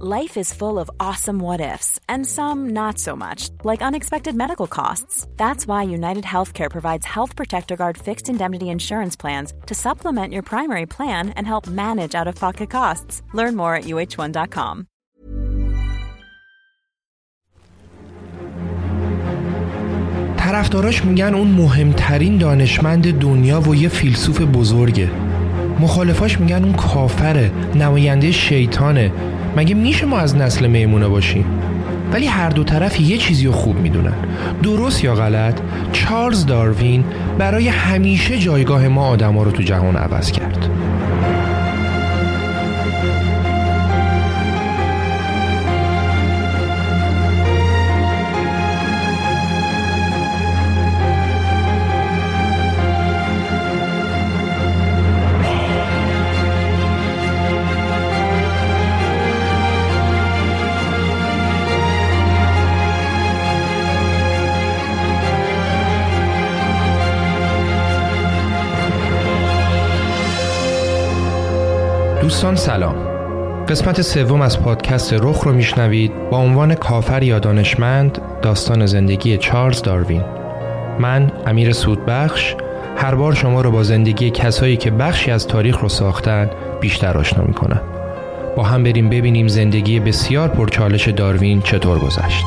Life is full of awesome what ifs, and some not so much, like unexpected medical costs. That's why United Healthcare provides Health Protector Guard fixed indemnity insurance plans to supplement your primary plan and help manage out of pocket costs. Learn more at uh1.com. طرفداراش میگن اون مهمترین دانشمند دنیا و یه فیلسوف بزرگه مخالفاش میگن اون کافره نماینده شیطانه مگه میشه ما از نسل میمونه باشیم؟ ولی هر دو طرف یه چیزی رو خوب می‌دونن. درست یا غلط چارلز داروین برای همیشه جایگاه ما آدما رو تو جهان عوض کرد. سلام. قسمت سوم از پادکست رخ رو میشنوید با عنوان کافر یا دانشمند داستان زندگی چارلز داروین. من امیر سودبخش. هر بار شما رو با زندگی کسایی که بخشی از تاریخ رو ساختن بیشتر آشنا می‌کنم. با هم بریم ببینیم زندگی بسیار پرچالش داروین چطور گذشت.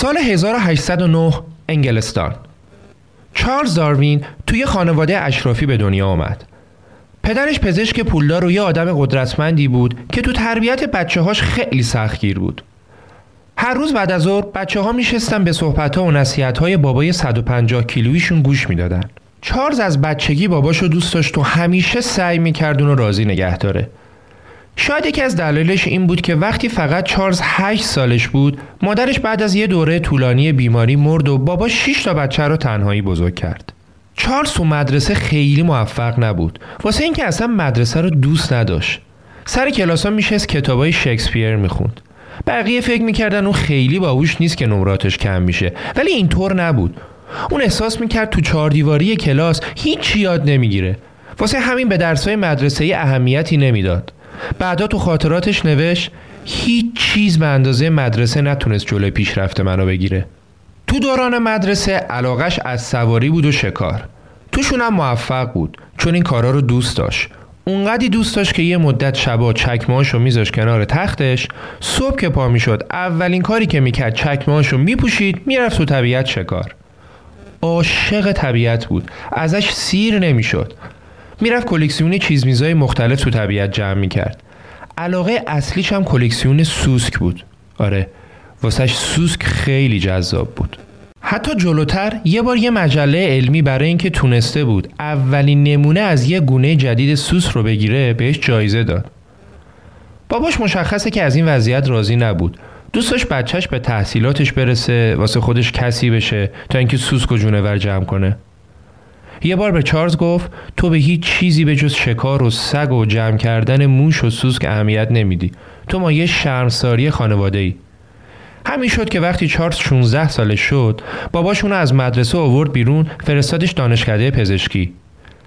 سال 1809 انگلستان. چارلز داروین توی خانواده اشرافی به دنیا آمد. پدرش پزشک پولدار و یه آدم قدرتمندی بود که تو تربیت بچه هاش خیلی سختگیر بود. هر روز بعد از ظهر بچه ها میشستن به صحبت ها و نصیحت های بابای 150 کیلویشون گوش می‌دادن. چارلز از بچگی باباشو دوست داشت و همیشه سعی می‌کرد اونو راضی نگه داره. شاید یکی از دلایلش این بود که وقتی فقط چارلز 8 سالش بود مادرش بعد از یه دوره طولانی بیماری مرد و بابا 6 تا بچه رو تنهایی بزرگ کرد. چارلز تو مدرسه خیلی موفق نبود. واسه اینکه اصلا مدرسه رو دوست نداشت. سر کلاس ها میشست کتابای شکسپیر می‌خوند. بقیه فکر می‌کردن اون خیلی باهوش نیست که نمراتش کم میشه. ولی اینطور نبود. اون احساس می‌کرد تو چهار دیواری کلاس هیچ یاد نمی‌گیره. واسه همین به درسای مدرسه اهمیتی نمی‌داد. بعدا تو خاطراتش نوشت هیچ چیز به اندازه مدرسه نتونست جلوی پیشرفت منو بگیره. تو دوران مدرسه علاقش از سواری بود و شکار. توشون هم موفق بود چون این کارا رو دوست داشت. اونقدی دوست داشت که یه مدت شبا چکمهاشو میذاش کنار تختش صبح که پا می‌شد اولین کاری که می‌کرد چکمهاشو میپوشید می‌رفت تو طبیعت شکار. عاشق طبیعت بود. ازش سیر نمی‌شد. می‌رفت کلکسیون چیز میزای مختلف تو طبیعت جمع می‌کرد. علاقه اصلیش هم کلکسیون سوسک بود. آره واسهش سوسک خیلی جذاب بود. حتی جلوتر یه بار یه مجله علمی برای اینکه تونسته بود اولین نمونه از یه گونه جدید سوس رو بگیره بهش جایزه داد. باباش مشخصه که از این وضعیت راضی نبود. دوست داشت بچهش به تحصیلاتش برسه واسه خودش کسی بشه تا اینکه سوسک و جونور جمع کنه. یه بار به چارلز گفت تو به هیچ چیزی به جز شکار و سگ و جمع کردن موش و سوسک اهمیت نمیدی. تو ما یه شرمساری خانواده ای همین شد که وقتی چارلز 16 ساله شد باباش اونو از مدرسه آورد بیرون فرستادش دانشکده پزشکی.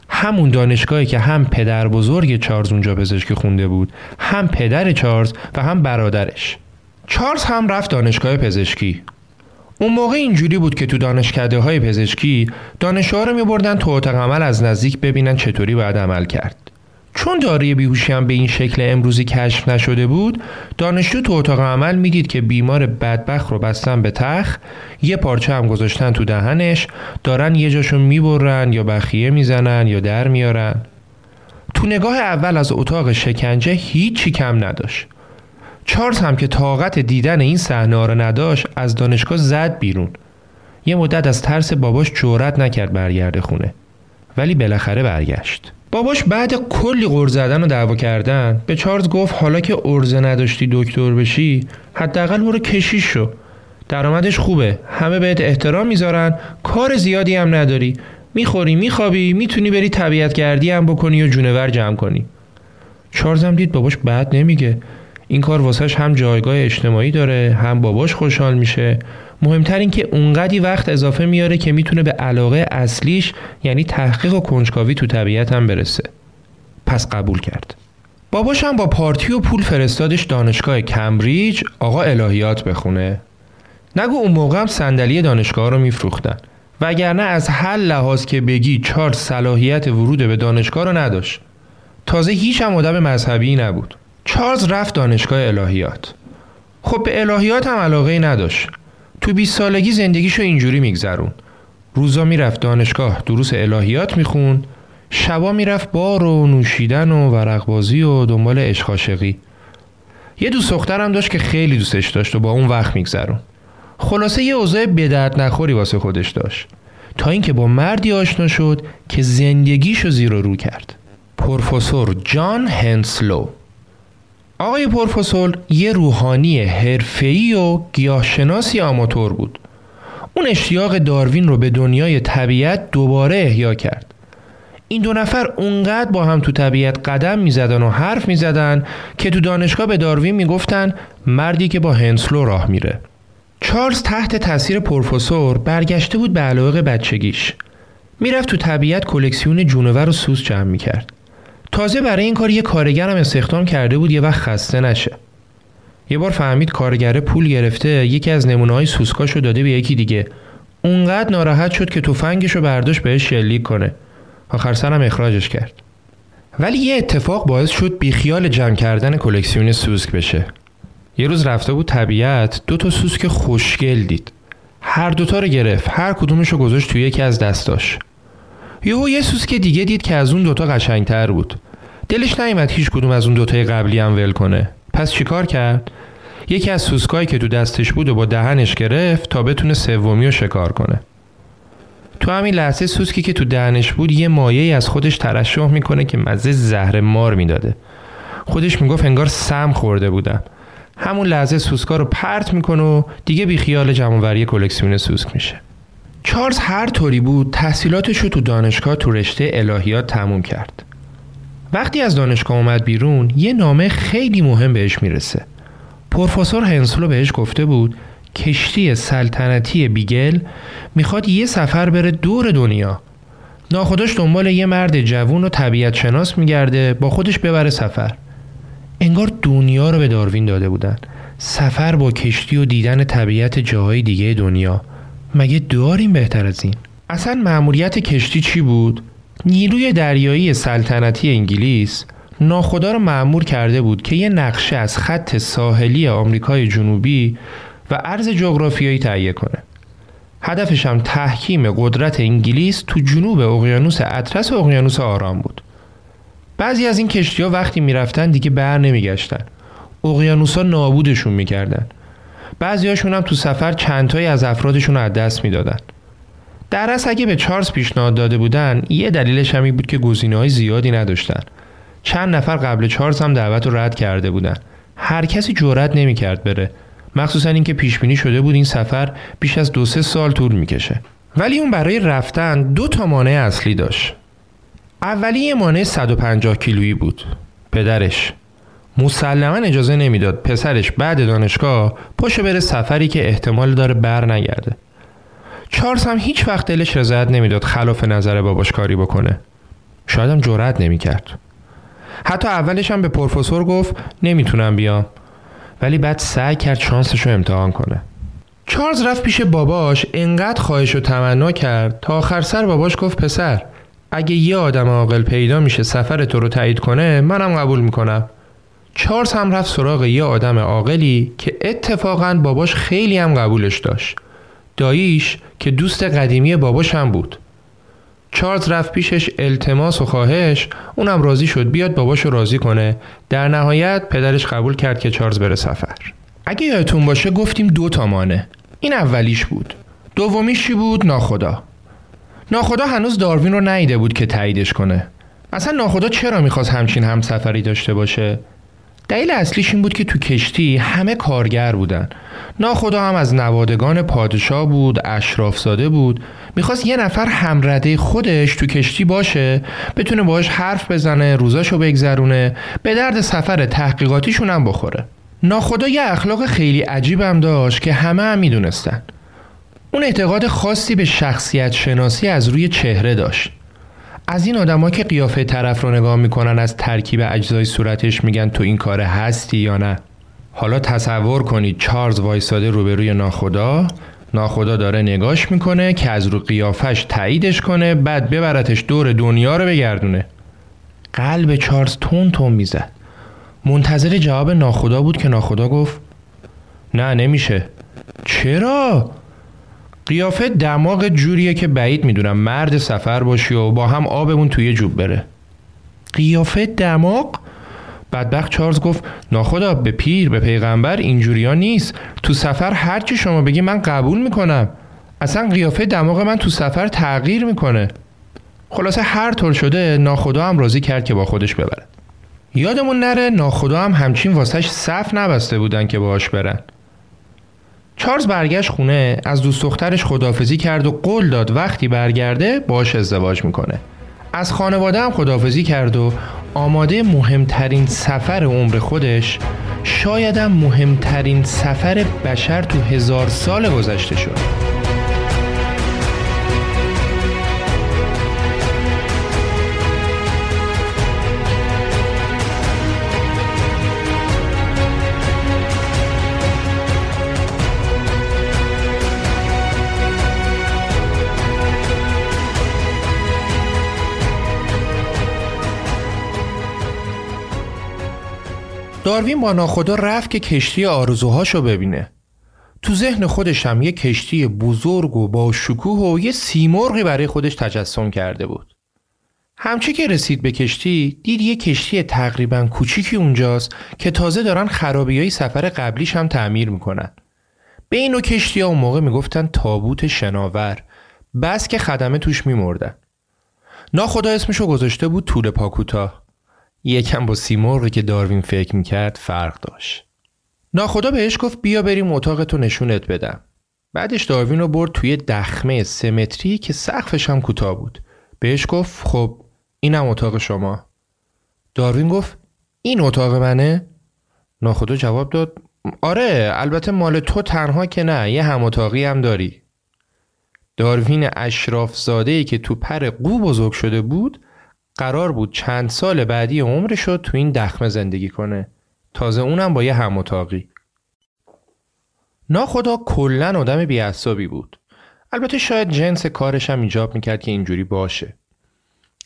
همون دانشگاهی که هم پدر بزرگ چارلز اونجا پزشکی خونده بود هم پدر چارلز و هم برادرش. چارلز هم رفت دانشگاه پزشکی. اون موقع اینجوری بود که تو دانشکده های پزشکی دانشجوها رو میبردن تو اتاق عمل از نزدیک ببینن چطوری باید عمل کرد. چون داروی بیهوشی هم به این شکل امروزی کشف نشده بود دانشجو تو اتاق عمل می‌دید که بیمار بدبخت رو بستن به تخ یه پارچه هم گذاشتن تو دهنش دارن یه جاشو می‌برن یا بخیه می‌زنن یا در میارن. تو نگاه اول از اتاق شکنجه هیچی کم نداشت. چارلز هم که طاقت دیدن این صحنه رو نداشت از دانشگاه زد بیرون. یه مدت از ترس باباش جورت نکرد برگرده خونه. ولی بالاخره برگشت. باباش بعد کلی غر زدن و دعوا کردن به چارلز گفت حالا که ارزه نداشتی دکتر بشی حداقل برو کشیش شو. درآمدش خوبه. همه بهت احترام می‌ذارن. کار زیادی هم نداری. می‌خوری میخوابی می‌تونی بری طبیعت گردی هم بکنی و جونور جمع کنی. چارلز هم دید باباش بعد نمیگه. این کار واسهش هم جایگاه اجتماعی داره هم باباش خوشحال میشه. مهمتر این که اونقدی وقت اضافه میاره که می‌تونه به علاقه اصلیش یعنی تحقیق و کنجکاوی تو طبیعت هم برسه. پس قبول کرد. باباش هم با پارتی و پول فرستادش دانشگاه کمبریج آقا الهیات بخونه. نگو اون موقع هم صندلی دانشگاه رو میفروختن. وگرنه از هر لحاظ که بگی چهار صلاحیت ورود به دانشگاه رو نداشت. تازه هیچ هم آدم مذهبی نبود. چارلز رفت دانشگاه الهیات. خب به الهیات هم علاقه نداشت. تو 20 سالگی زندگیشو اینجوری میگذرون روزا می‌رفت دانشگاه دروس الهیات می‌خوند. شبا می‌رفت بار و نوشیدن و ورقبازی و دنبال عشق یه دوست دخترم داشت که خیلی دوستش داشت و با اون وقت میگذرون خلاصه یه اوضاع بدرد نخوری واسه خودش داشت. تا اینکه با مردی آشنا شد که زندگیشو زیر و رو کرد. پروفسور جان هنسلو. آقای پروفسور یه روحانی حرفه‌ای و گیاهشناسی آماتور بود. اون اشتیاق داروین رو به دنیای طبیعت دوباره احیا کرد. این دو نفر اونقدر با هم تو طبیعت قدم می‌زدن و حرف می‌زدن که تو دانشگاه به داروین می‌گفتن مردی که با هنسلو راه میره. چارلز تحت تاثیر پروفسور برگشته بود به علاقه بچگیش. می‌رفت تو طبیعت کلکسیون جونور و سوس جمع می‌کرد. تازه برای این کار یه کارگر هم استخدام کرده بود یه وقت خسته نشه. یه بار فهمید کارگره پول گرفته یکی از نمونه های سوسکاشو داده به یکی دیگه. اونقدر ناراحت شد که تفنگشو برداشت بهش شلیک کنه. آخر سرم اخراجش کرد. ولی یه اتفاق باعث شد بیخیال جمع کردن کلکسیون سوسک بشه. یه روز رفته بود طبیعت دو تا سوسک خوشگل دید. هر دوتا رو گرفت هر کدومش رو گذاشت توی یکی از دستاش. یهو یه سوسک دیگه دید که از اون دوتا قشنگتر بود. دلش نیومد هیچ کدوم از اون دوتای قبلی هم ول کنه. پس چیکار کرد؟ یکی از سوسکایی که تو دستش بود و با دهنش گرفت تا بتونه سومی رو شکار کنه. تو همین لحظه سوسکی که تو دهنش بود یه مایه از خودش ترشح می‌کنه که مزه زهر مار می‌داده. خودش می‌گفت انگار سم خورده بودم همون لحظه سوسکا رو پرت می‌کنه و دیگه بی خیال جمعوری کلکسیون سوسک میشه. چارلز هر طوری بود تحصیلاتش رو تو دانشگاه تو رشته الهیات تموم کرد. وقتی از دانشگاه اومد بیرون یه نامه خیلی مهم بهش می‌رسه. پروفسور هنسلو بهش گفته بود کشتی سلطنتی بیگل می‌خواد یه سفر بره دور دنیا. ناخداش دنبال یه مرد جوون و طبیعت شناس میگرده با خودش ببره سفر. انگار دنیا رو به داروین داده بودن. سفر با کشتی و دیدن طبیعت جاهای دیگه دنیا. مگه داریم بهتر از این؟ اصلا معمولیت کشتی چی بود؟ نیروی دریایی سلطنتی انگلیس ناخدا رو معمور کرده بود که یه نقشه از خط ساحلی آمریکای جنوبی و عرض جغرافیایی تهیه کنه. هدفش هم تحکیم قدرت انگلیس تو جنوب اقیانوس اطلس و اقیانوس آرام بود. بعضی از این کشتی ها وقتی می‌رفتن دیگه بر نمیگشتن. اقیانوس ها نابودشون می‌کردن. بعضیاشون هم تو سفر چندتایی از افرادشون رو از دست می‌دادن. در اصل اگه به چارلز پیشنهاد داده بودن یه دلیلش همی بود که گزینه های زیادی نداشتن. چند نفر قبل چارلز هم دعوت رو رد کرده بودن. هر کسی جرأت نمی‌کرد بره. مخصوصا اینکه پیش بینی شده بود این سفر بیش از دو سه سال طول می‌کشه. ولی اون برای رفتن دو تا مانع اصلی داشت. اولی یه مانع 150 کیلویی بود. پدرش. مسلما اجازه نمی‌داد پسرش بعد دانشگاه پاشو بره سفری که احتمال داره بر نگرده چارلز هم هیچ وقت دلش رضایت نمی‌داد خلاف نظر باباش کاری بکنه. شاید هم جرأت نمی‌کرد. حتی اولش هم به پروفسور گفت نمی‌تونم بیام. ولی بعد سعی کرد شانسش رو امتحان کنه. چارلز رفت پیش باباش انقدر خواهش و تمنا کرد تا آخر سر باباش گفت پسر اگه یه آدم عاقل پیدا میشه سفر تو رو تایید کنه منم قبول می‌کنم. چارلز هم رفت سراغ یه آدم عاقلی که اتفاقا باباش خیلی هم قبولش داشت. داییش که دوست قدیمی باباش هم بود. چارلز رفت پیشش التماس و خواهش اونم راضی شد بیاد باباشو راضی کنه. در نهایت پدرش قبول کرد که چارلز بره سفر. اگه یادتون باشه گفتیم دو تا مانه این اولیش بود. دومیش چی بود؟ ناخدا. ناخدا هنوز داروین رو نیده بود که تاییدش کنه. اصلا ناخدا چرا می‌خواست همچین همسفری داشته باشه؟ دلیل اصلیش این بود که تو کشتی همه کارگر بودن. ناخدا هم از نوادگان پادشاه بود اشرافزاده بود. می‌خواست یه نفر همرده خودش تو کشتی باشه بتونه باهاش حرف بزنه روزاشو بگذرونه به درد سفر تحقیقاتیشون هم بخوره. ناخدا یه اخلاق خیلی عجیبم داشت که همه هم می‌دونستن. اون اعتقاد خاصی به شخصیت شناسی از روی چهره داشت. از این آدما که قیافه طرف رو نگاه می‌کنن از ترکیب اجزای صورتش میگن تو این کار هستی یا نه. حالا تصور کنید چارلز وایساده روبروی ناخدا ناخدا داره نگاش می‌کنه که از رو قیافش تاییدش کنه بعد ببرتش دور دنیا رو بگردونه. قلب چارلز تون تون می‌زد. منتظر جواب ناخدا بود که ناخدا گفت نه نمیشه. چرا؟ قیافه دماغ جوریه که بعید می‌دونم مرد سفر باشی و با هم آبمون توی جوب بره. قیافه دماغ؟ بدبخت چارلز گفت ناخدا به پیر به پیغمبر اینجوریا نیست. تو سفر هرچی شما بگی من قبول می‌کنم. اصلا قیافه دماغ من تو سفر تغییر می‌کنه. خلاصه هر طور شده ناخدا هم راضی کرد که با خودش ببرد. یادمون نره ناخدا هم همچین واسش صف نبسته بودن که باهاش برن. چارلز برگشت خونه از دوست دخترش خدافزی کرد و قول داد وقتی برگرده باش ازدواج می‌کنه. از خانواده هم خدافزی کرد و آماده مهمترین سفر عمر خودش شایدم مهمترین سفر بشر تو هزار سال گذشته شد. داروین با ناخدا رفت که کشتی آرزوهاشو ببینه. تو ذهن خودش هم یه کشتی بزرگ و با شکوه و یه سیمرغی برای خودش تجسم کرده بود. همچه که رسید به کشتی دید یه کشتی تقریبا کوچیکی اونجاست که تازه دارن خرابی های سفر قبلیش هم تعمیر می‌کنن. به اینو کشتی ها اون موقع می‌گفتن تابوت شناور بس که خدمه توش میمردن. ناخدا اسمشو گذاشته بود طول پاکوتا یکم با سیمرغی که داروین فکر می‌کرد فرق داشت. ناخدا بهش گفت بیا بریم اتاق تو نشونت بدم. بعدش داروین رو برد توی دخمه سمتری که سقفش هم کوتاه بود. بهش گفت خب اینم اتاق شما. داروین گفت این اتاق منه؟ ناخدا جواب داد آره البته مال تو تنها که نه یه هم اتاقی هم داری. داروین اشراف زاده که تو پر قو بزرگ شده بود قرار بود چند سال بعدی عمرش رو تو این دخمه زندگی کنه. تازه اونم با یه هم اتاقی. ناخدا کلا آدم بیعصابی بود. البته شاید جنس کارش هم ایجاب می‌کرد که اینجوری باشه.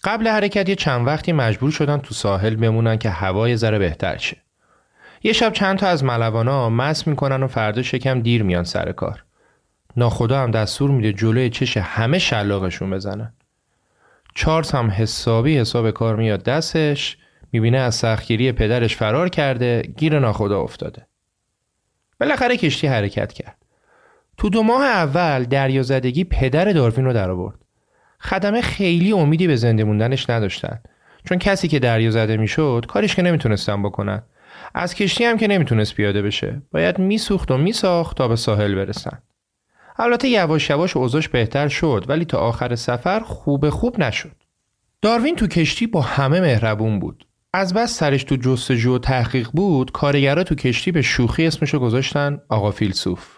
قبل حرکت یه چند وقتی مجبور شدن تو ساحل بمونن که هوای ذره بهتر شه. یه شب چند تا از ملوانا مس می‌کنن و فردا شکم دیر میان سر کار. ناخدا هم دستور میده جلوی چش همه شلاقشون بزنن. چارلز هم حسابی حساب کار میاد دستش می‌بینه از سختگیری پدرش فرار کرده گیر ناخدا افتاده. بالاخره کشتی حرکت کرد. تو دو ماه اول دریازدگی پدر دارفین رو در آورد. خدمه خیلی امیدی به زنده موندنش نداشتن. چون کسی که دریا زده می‌شد کارش که نمی‌تونستن بکنن. از کشتی هم که نمی‌تونست پیاده بشه. باید میسوخت و میساخت تا به ساحل برسن. البته یواش یواش اوضاش بهتر شد ولی تا آخر سفر خوب خوب نشد. داروین تو کشتی با همه مهربون بود. از بس سرش تو جستجو و تحقیق بود کارگرا تو کشتی به شوخی اسمشو گذاشتن آقا فیلسوف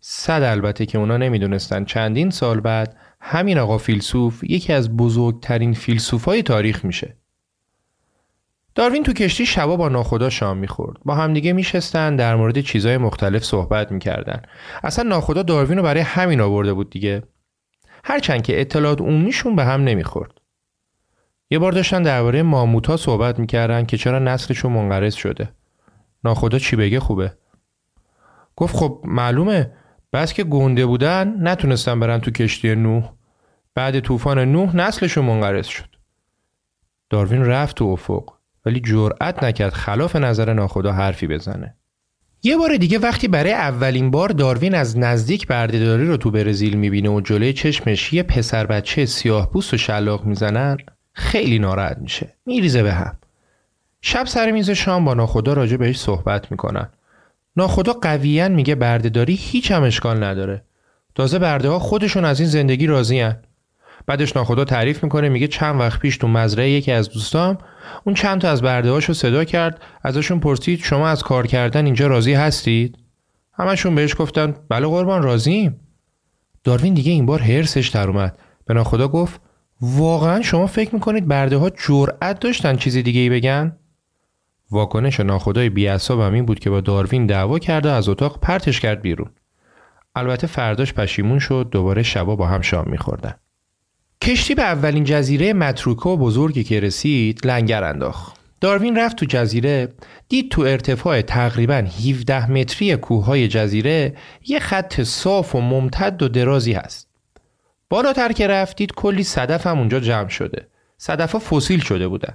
صد البته که اونا نمی‌دونستن چندین سال بعد همین آقا فیلسوف یکی از بزرگترین فیلسوفای تاریخ میشه داروین تو کشتی شبا با ناخدا شام می‌خورد. با همدیگه میشستن در مورد چیزای مختلف صحبت می‌کردن. اصلا ناخدا داروین رو برای همین آورده بود دیگه. هرچند که اطلاعات عمومیشون به هم نمی‌خورد. یه بار داشتن درباره ماموتا صحبت می‌کردن که چرا نسلشون منقرض شده. ناخدا چی بگه خوبه؟ گفت خب معلومه. بس که گنده بودن نتونستن برن تو کشتی نوح. بعد طوفان نوح نسلشون منقرض شد. داروین رفت تو افق. ولی جرأت نکرد خلاف نظر ناخدا حرفی بزنه. یه بار دیگه وقتی برای اولین بار داروین از نزدیک بردهداری رو تو برزیل می‌بینه و جلوی چشمش یه پسر بچه سیاه پوست و شلاق می‌زنن خیلی ناراحت میشه. میریزه به هم. شب سر میز شام با ناخدا راجع بهش صحبت می‌کنن. ناخدا قویا میگه بردهداری هیچ هم اشکال نداره. تازه برده ها خودشون از این زندگی راضی بعدش ناخدا تعریف می‌کنه میگه چند وقت پیش تو مزرعه یکی از دوستام اون چند تا از برده هاشو صدا کرد ازشون پرسید شما از کار کردن اینجا راضی هستید؟ همشون بهش گفتن بله قربان راضیم. داروین دیگه این بار هرسش در اومد. به ناخدا گفت واقعا شما فکر می‌کنید برده ها جرأت داشتن چیزی دیگه ای بگن؟ واکنش ناخدای بیعصاب هم این بود که با داروین دعوا کرده از اتاق پرتش کرد بیرون. البته فرداش پشیمون شد دوباره شبا با هم شام میخوردن. کشتی به اولین جزیره متروکه و بزرگی که رسید لنگر انداخت. داروین رفت تو جزیره دید تو ارتفاع تقریبا 17 متری کوههای جزیره یه خط صاف و ممتد و درازی هست. بالاتر که رفتید کلی صدف هم اونجا جمع شده. صدف ها فسیل شده بودن.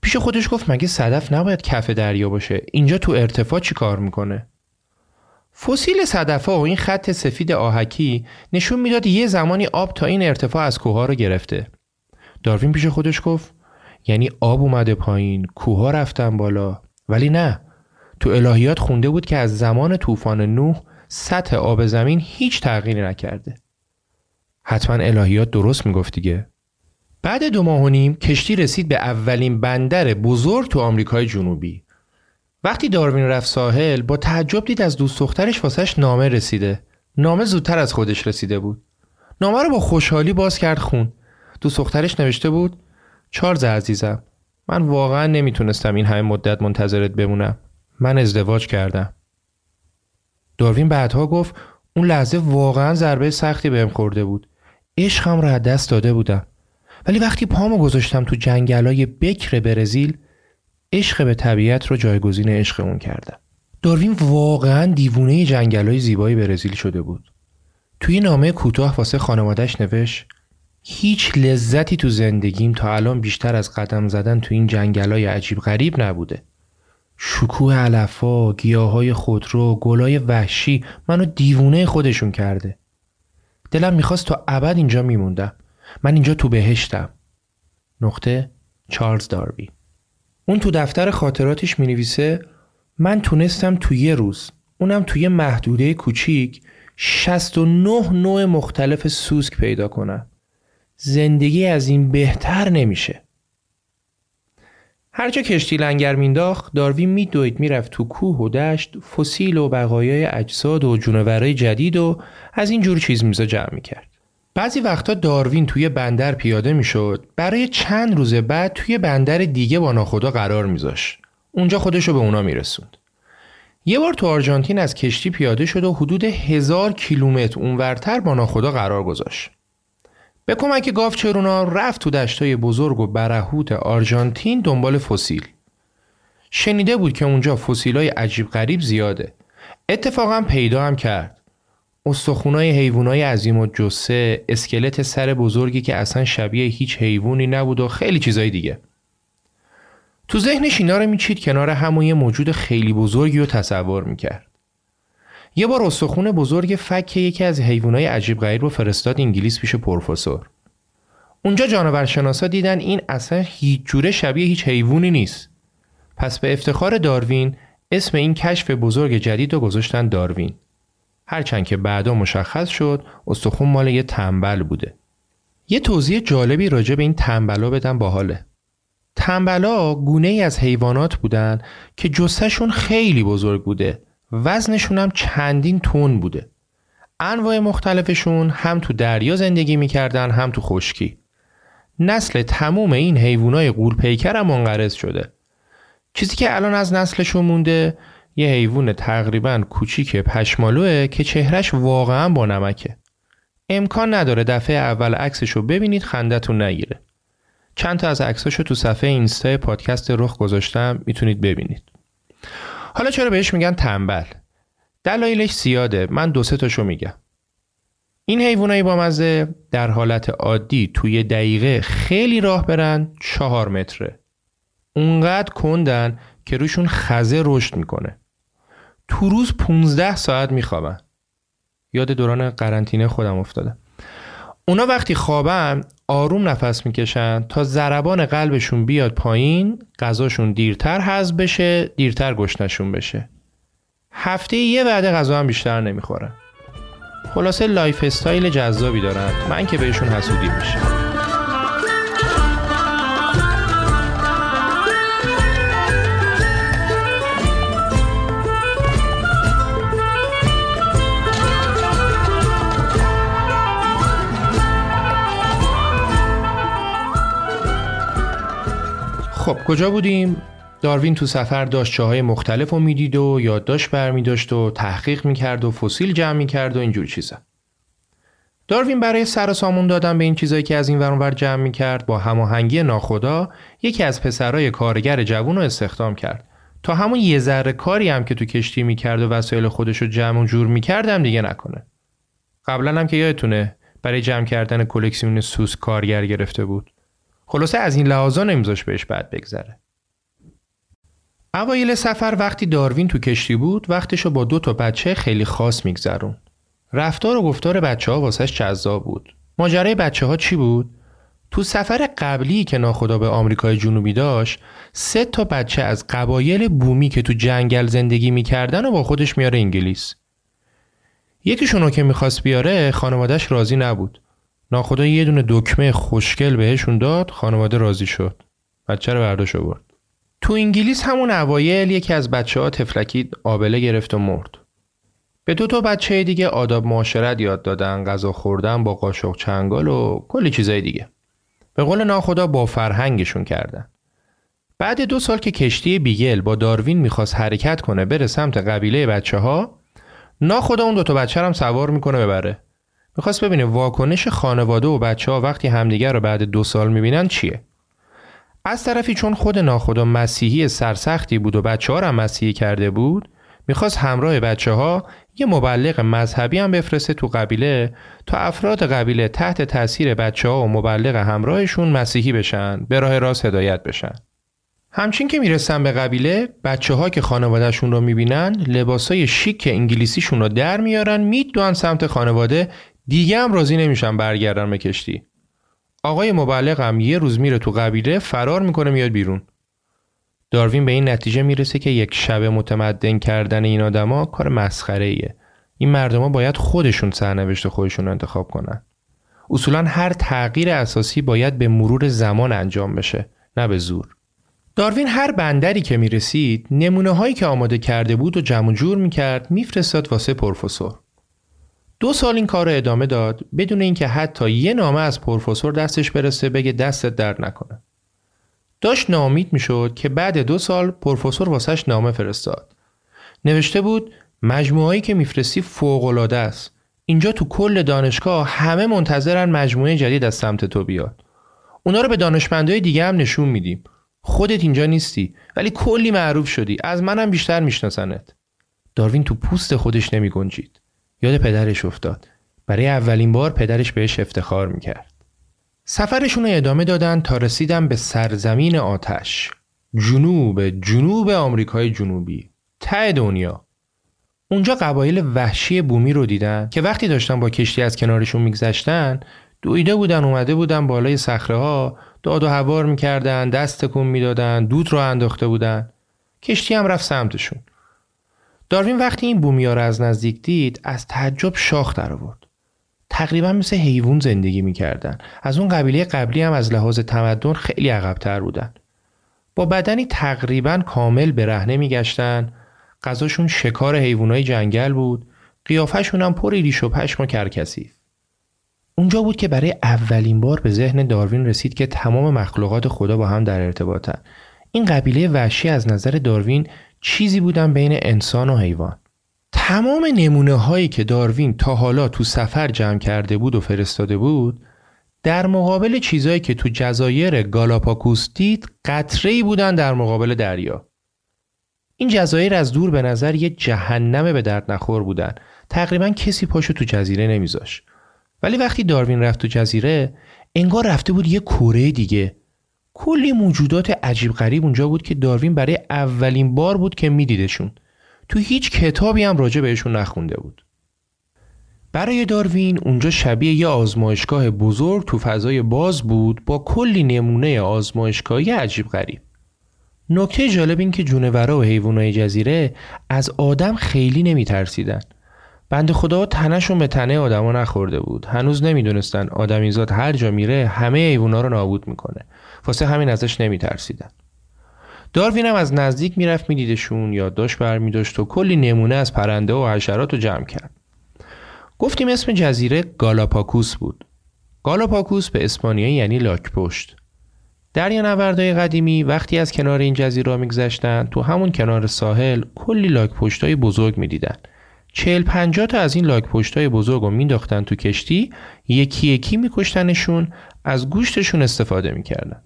پیش خودش گفت مگه صدف نباید کف دریا باشه؟ اینجا تو ارتفاع چی کار می‌کنه؟ فسیل صدفه و این خط سفید آهکی نشون می‌داد یه زمانی آب تا این ارتفاع از کوه رو گرفته. داروین پیش خودش گفت یعنی آب اومده پایین، کوه رفتن بالا ولی نه. تو الهیات خونده بود که از زمان طوفان نوح سطح آب زمین هیچ تغییری نکرده. حتما الهیات درست می‌گفت دیگه. بعد دو ماه و نیم کشتی رسید به اولین بندر بزرگ تو آمریکای جنوبی وقتی داروین رفت ساحل با تعجب دید از دوست دخترش واسش نامه رسیده. نامه زودتر از خودش رسیده بود. نامه رو با خوشحالی باز کرد خون. دوست دخترش نوشته بود چارز عزیزم من واقعا نمی‌تونستم این همه مدت منتظرت بمونم. من ازدواج کردم. داروین بعدها گفت اون لحظه واقعا ضربه سختی بهم خورده بود. عشقم رو از دست داده بودم. ولی وقتی پامو گذاشتم تو جنگلای بکر برزیل عشق به طبیعت رو جایگزین عشق اون کردم داروین واقعا دیوونه جنگل های زیبایی برزیل شده بود. توی نامه کوتاه واسه خانوادش نوشت هیچ لذتی تو زندگیم تا الان بیشتر از قدم زدن تو این جنگل های عجیب غریب نبوده. شکوه علفا، گیاهای خودرو، گلای وحشی منو دیوونه خودشون کرده. دلم می‌خواست تا ابد اینجا میموندم. من اینجا تو بهشتم. نقطه چارلز داروین. اون تو دفتر خاطراتش می نویسه من تونستم تو یه روز اونم توی محدوده کوچیک 69 نوع مختلف سوسک پیدا کنم. زندگی از این بهتر نمیشه. هرجا کشتی لنگر مینداخت داروین میدوید می‌رفت تو کوه و دشت فسیل و بقایای اجساد و جونورای جدید و از این جور چیز میزا جمع می‌کرد. بعضی وقتا داروین توی بندر پیاده می‌شد. برای چند روز بعد توی بندر دیگه با ناخدا قرار میذاشت. اونجا خودشو به اونا میرسوند. یه بار تو آرژانتین از کشتی پیاده شد و حدود هزار کیلومتر اونورتر با ناخدا قرار گذاشت. به کمک گاوچرونا رفت تو دشتای بزرگ و برهوت آرژانتین دنبال فسیل. شنیده بود که اونجا فسیلای عجیب غریب زیاده. اتفاقا پیدا هم کرد. استخونای حیوانای عظیم و جسه اسکلت سر بزرگی که اصلا شبیه هیچ حیوانی نبود و خیلی چیزای دیگه. تو ذهنش اینا رو میچید کنار همون یه موجود خیلی بزرگی رو تصور می‌کرد. یه بار استخون بزرگ فک یکی از حیوانای عجیب غریب رو فرستاد انگلیس پیش پروفسور. اونجا جانورشناسا دیدن این اصلا هیچ جوره شبیه هیچ حیوانی نیست. پس به افتخار داروین اسم این کشف بزرگ جدید رو گذاشتن داروین. هرچند که بعدا مشخص شد استخون مال یه تنبل بوده. یه توضیح جالبی راجع به این تنبلا بدم باحاله. تنبلا گونه ای از حیوانات بودن که جسهشون خیلی بزرگ بوده وزنشون هم چندین تن بوده انواع مختلفشون هم تو دریا زندگی می‌کردن هم تو خشکی نسل تموم این حیوانای قولپیکر هم منقرض شده چیزی که الان از نسلشون مونده یه حیوان تقریبا کوچیک پشمالوه که چهرش واقعا با نمکه. امکان نداره دفعه اول عکسش ببینید خندتون نگیره. چند تا از عکساشو تو صفحه اینستا پادکست رخ گذاشتم می‌تونید ببینید. حالا چرا بهش میگن تنبل؟ دلایلش زیاده من دو سه تاشو میگم. این حیوانای با مزه در حالت عادی توی دقیقه خیلی راه برن چهار متره. اونقدر کندن که روشون خزه رشد می‌کنه. تو روز 15 ساعت میخوابن یاد دوران قرنطینه خودم افتاده. اونا وقتی خوابن آروم نفس می‌کشن تا ضربان قلبشون بیاد پایین غذاشون دیرتر هضم بشه دیرتر گشنشون بشه. هفته یه وعده غذا هم بیشتر نمی‌خورن. خلاصه lifestyle جذابی دارن. من که بهشون حسودی میشه خب کجا بودیم؟ داروین تو سفر داشت چاهای مختلف رو می‌دید و یادداشت برمی داشت و تحقیق می‌کرد و فسیل جمع می‌کرد و اینجور چیزا. داروین برای سر و سامون دادن به این چیزایی که از این ور جمع می‌کرد با هماهنگی ناخدا یکی از پسرای کارگر جوون رو استخدام کرد تا همون یه ذره کاری هم که تو کشتی می‌کرد و وسایل خودش رو جمع و جور می‌کرد هم دیگه نکنه. قبلا هم که یادتونه برای جمع کردن کلکسیون سوس کارگر گرفته بود. خلاصه از این لحاظا نمیذاش بهش بد بگذره. اوایل سفر وقتی داروین تو کشتی بود وقتشو با دو تا بچه خیلی خاص میگذرون رفتار و گفتار بچه ها واسش جذاب بود. ماجرای بچه ها چی بود؟ تو سفر قبلی که ناخدا به آمریکای جنوبی داشت سه تا بچه از قبایل بومی که تو جنگل زندگی می‌کردن و با خودش میاره انگلیس. یکیشونو که می‌خواست بیاره خانوادش راضی نبود. ناخدا یه دونه دکمه خوشگل بهشون داد خانواده راضی شد. بچه رو برداشت برد. تو انگلیس همون اوایل یکی از بچه ها تفلکی آبله گرفت و مرد. به دو تا بچه دیگه آداب معاشرت یاد دادن غذا خوردن با قاشق چنگال و کلی چیزای دیگه. به قول ناخدا با فرهنگشون کردن. بعد دو سال که کشتی بیگل با داروین می‌خواست حرکت کنه بره سمت قبیله بچه ها ناخدا اون دو تا بچه هم سوار می‌کنه ببره. می‌خواست ببینه واکنش خانواده و بچه ها وقتی همدیگر رو بعد دو سال می‌بینن چیه. از طرفی چون خود ناخدا مسیحی سرسختی بود و بچه ها مسیحی کرده بود می‌خواست همراه بچه ها یه مبلغ مذهبی هم بفرسته تو قبیله تا افراد قبیله تحت تاثیر بچه ها و مبلغ همراهشون مسیحی بشن به راه راست هدایت بشن. همچین که می‌رسن به قبیله بچه ها که خانوادهشون رو می‌بینن لباسای شیک انگلیسیشون رو در میارن میدوان سمت خانواده دیگه هم راضی نمیشن برگردن به کشتی. آقای مبلغم یه روز میره تو قبیله فرار می‌کنه میاد بیرون. داروین به این نتیجه می‌رسه که یک شب متمدن کردن این آدما کار مسخره ایه. این مردما باید خودشون سرنوشت خودشون انتخاب کنن. اصولا هر تغییر اساسی باید به مرور زمان انجام بشه نه به زور. داروین هر بندری که می‌رسید نمونه هایی که آماده کرده بود و جمع جور می‌کرد میفرستاد واسه پروفسور. دو سال این کار رو ادامه داد بدون اینکه حتی یه نامه از پروفسور دستش برسه بگه دستت درد نکنه. داشت نامید می‌شد که بعد دو سال پروفسور واسش نامه فرستاد. نوشته بود مجموعهایی که میفرستی فوقالعاده است. اینجا تو کل دانشگاه همه منتظرن مجموعه جدید از سمت تو بیاد. اونا رو به دانشمندای دیگه هم نشون میدیم. خودت اینجا نیستی ولی کلی معروف شدی. از منم بیشتر میشناسنت. داروین تو پوست خودش نمی گنجید. یاد پدرش افتاد. برای اولین بار پدرش بهش افتخار می‌کرد. سفرشون رو ادامه دادن تا رسیدن به سرزمین آتش. جنوب جنوب آمریکای جنوبی. ته دنیا. اونجا قبایل وحشی بومی رو دیدن که وقتی داشتن با کشتی از کنارشون میگذشتن دویده بودن اومده بودن بالای صخره ها داد و هوار می‌کردن دست تکون می‌دادن دود رو انداخته بودن کشتی هم رفت سمتشون داروین وقتی این بومیا رو از نزدیک دید از تعجب شاخ در آورد. تقریبا مثل حیوان زندگی می‌کردن. از اون قبیله قبلی هم از لحاظ تمدن خیلی عقبتر بودن. با بدنی تقریبا کامل برهنه میگشتن. غذاشون شکار حیوانای جنگل بود. قیافشون هم پر ریش و پشم و کرکسیف. اونجا بود که برای اولین بار به ذهن داروین رسید که تمام مخلوقات خدا با هم در ارتباطن. این قبیله وحشی از نظر داروین چیزی بودن بین انسان و حیوان. تمام نمونه هایی که داروین تا حالا تو سفر جمع کرده بود و فرستاده بود در مقابل چیزهایی که تو جزایر گالاپاکوس دید قطره بودن در مقابل دریا. این جزایر از دور به نظر یه جهنم به درد نخور بودن. تقریبا کسی پاشو تو جزیره نمیذاش. ولی وقتی داروین رفت تو جزیره انگار رفته بود یه کوره دیگه. کلی موجودات عجیب غریب اونجا بود که داروین برای اولین بار بود که میدیدشون تو هیچ کتابی هم راجع بهشون نخونده بود برای داروین اونجا شبیه یه آزمایشگاه بزرگ تو فضای باز بود با کلی نمونه آزمایشگاهی عجیب غریب نکته جالب این که جونورا و حیوانات جزیره از آدم خیلی نمی ترسیدن. بند خدا تنشون به تنه آدما نخورده بود. هنوز نمی‌دونستن آدمیزاد هر جا میره همه حیوونا رو نابود می‌کنه. واسه همین ازش نمی ترسیدن. داروین هم از نزدیک می‌رفت میدیدشون یادداشت برمیداشت و کلی نمونه از پرنده و حشرات رو جمع کرد. گفتیم اسم جزیره گالاپاکوس بود. گالاپاکوس به اسپانیایی یعنی لاک پشت. نوردای قدیمی وقتی از کنار این جزیره میگذشتن تو همون کنار ساحل کلی لاک پشتای بزرگ می‌دیدن. چهل پنجاه تا از این لاک پشتای بزرگ رو مینداختن تو کشتی یکی یکی میکشتنشون از گوشتشون استفاده می‌کردن.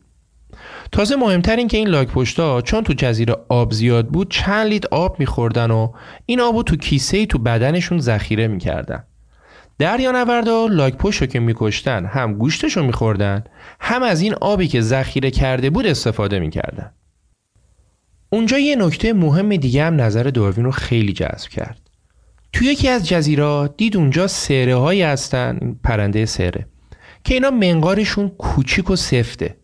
تازه مهمتر این که این لاک پشتا چون تو جزیره آب زیاد بود چند لیتر آب میخوردن و این آبو تو کیسه تو بدنشون ذخیره می‌کردن. دریانوردا لاک پشت رو که میکشتن هم گوشتش رو میخوردن هم از این آبی که ذخیره کرده بود استفاده می‌کردن. اونجا یه نکته مهم دیگه هم نظر داروین رو خیلی جذب کرد. توی یکی از جزیرات دید اونجا سره هایی هستن پرنده سره که اینا منقارشون کوچیک و سفته.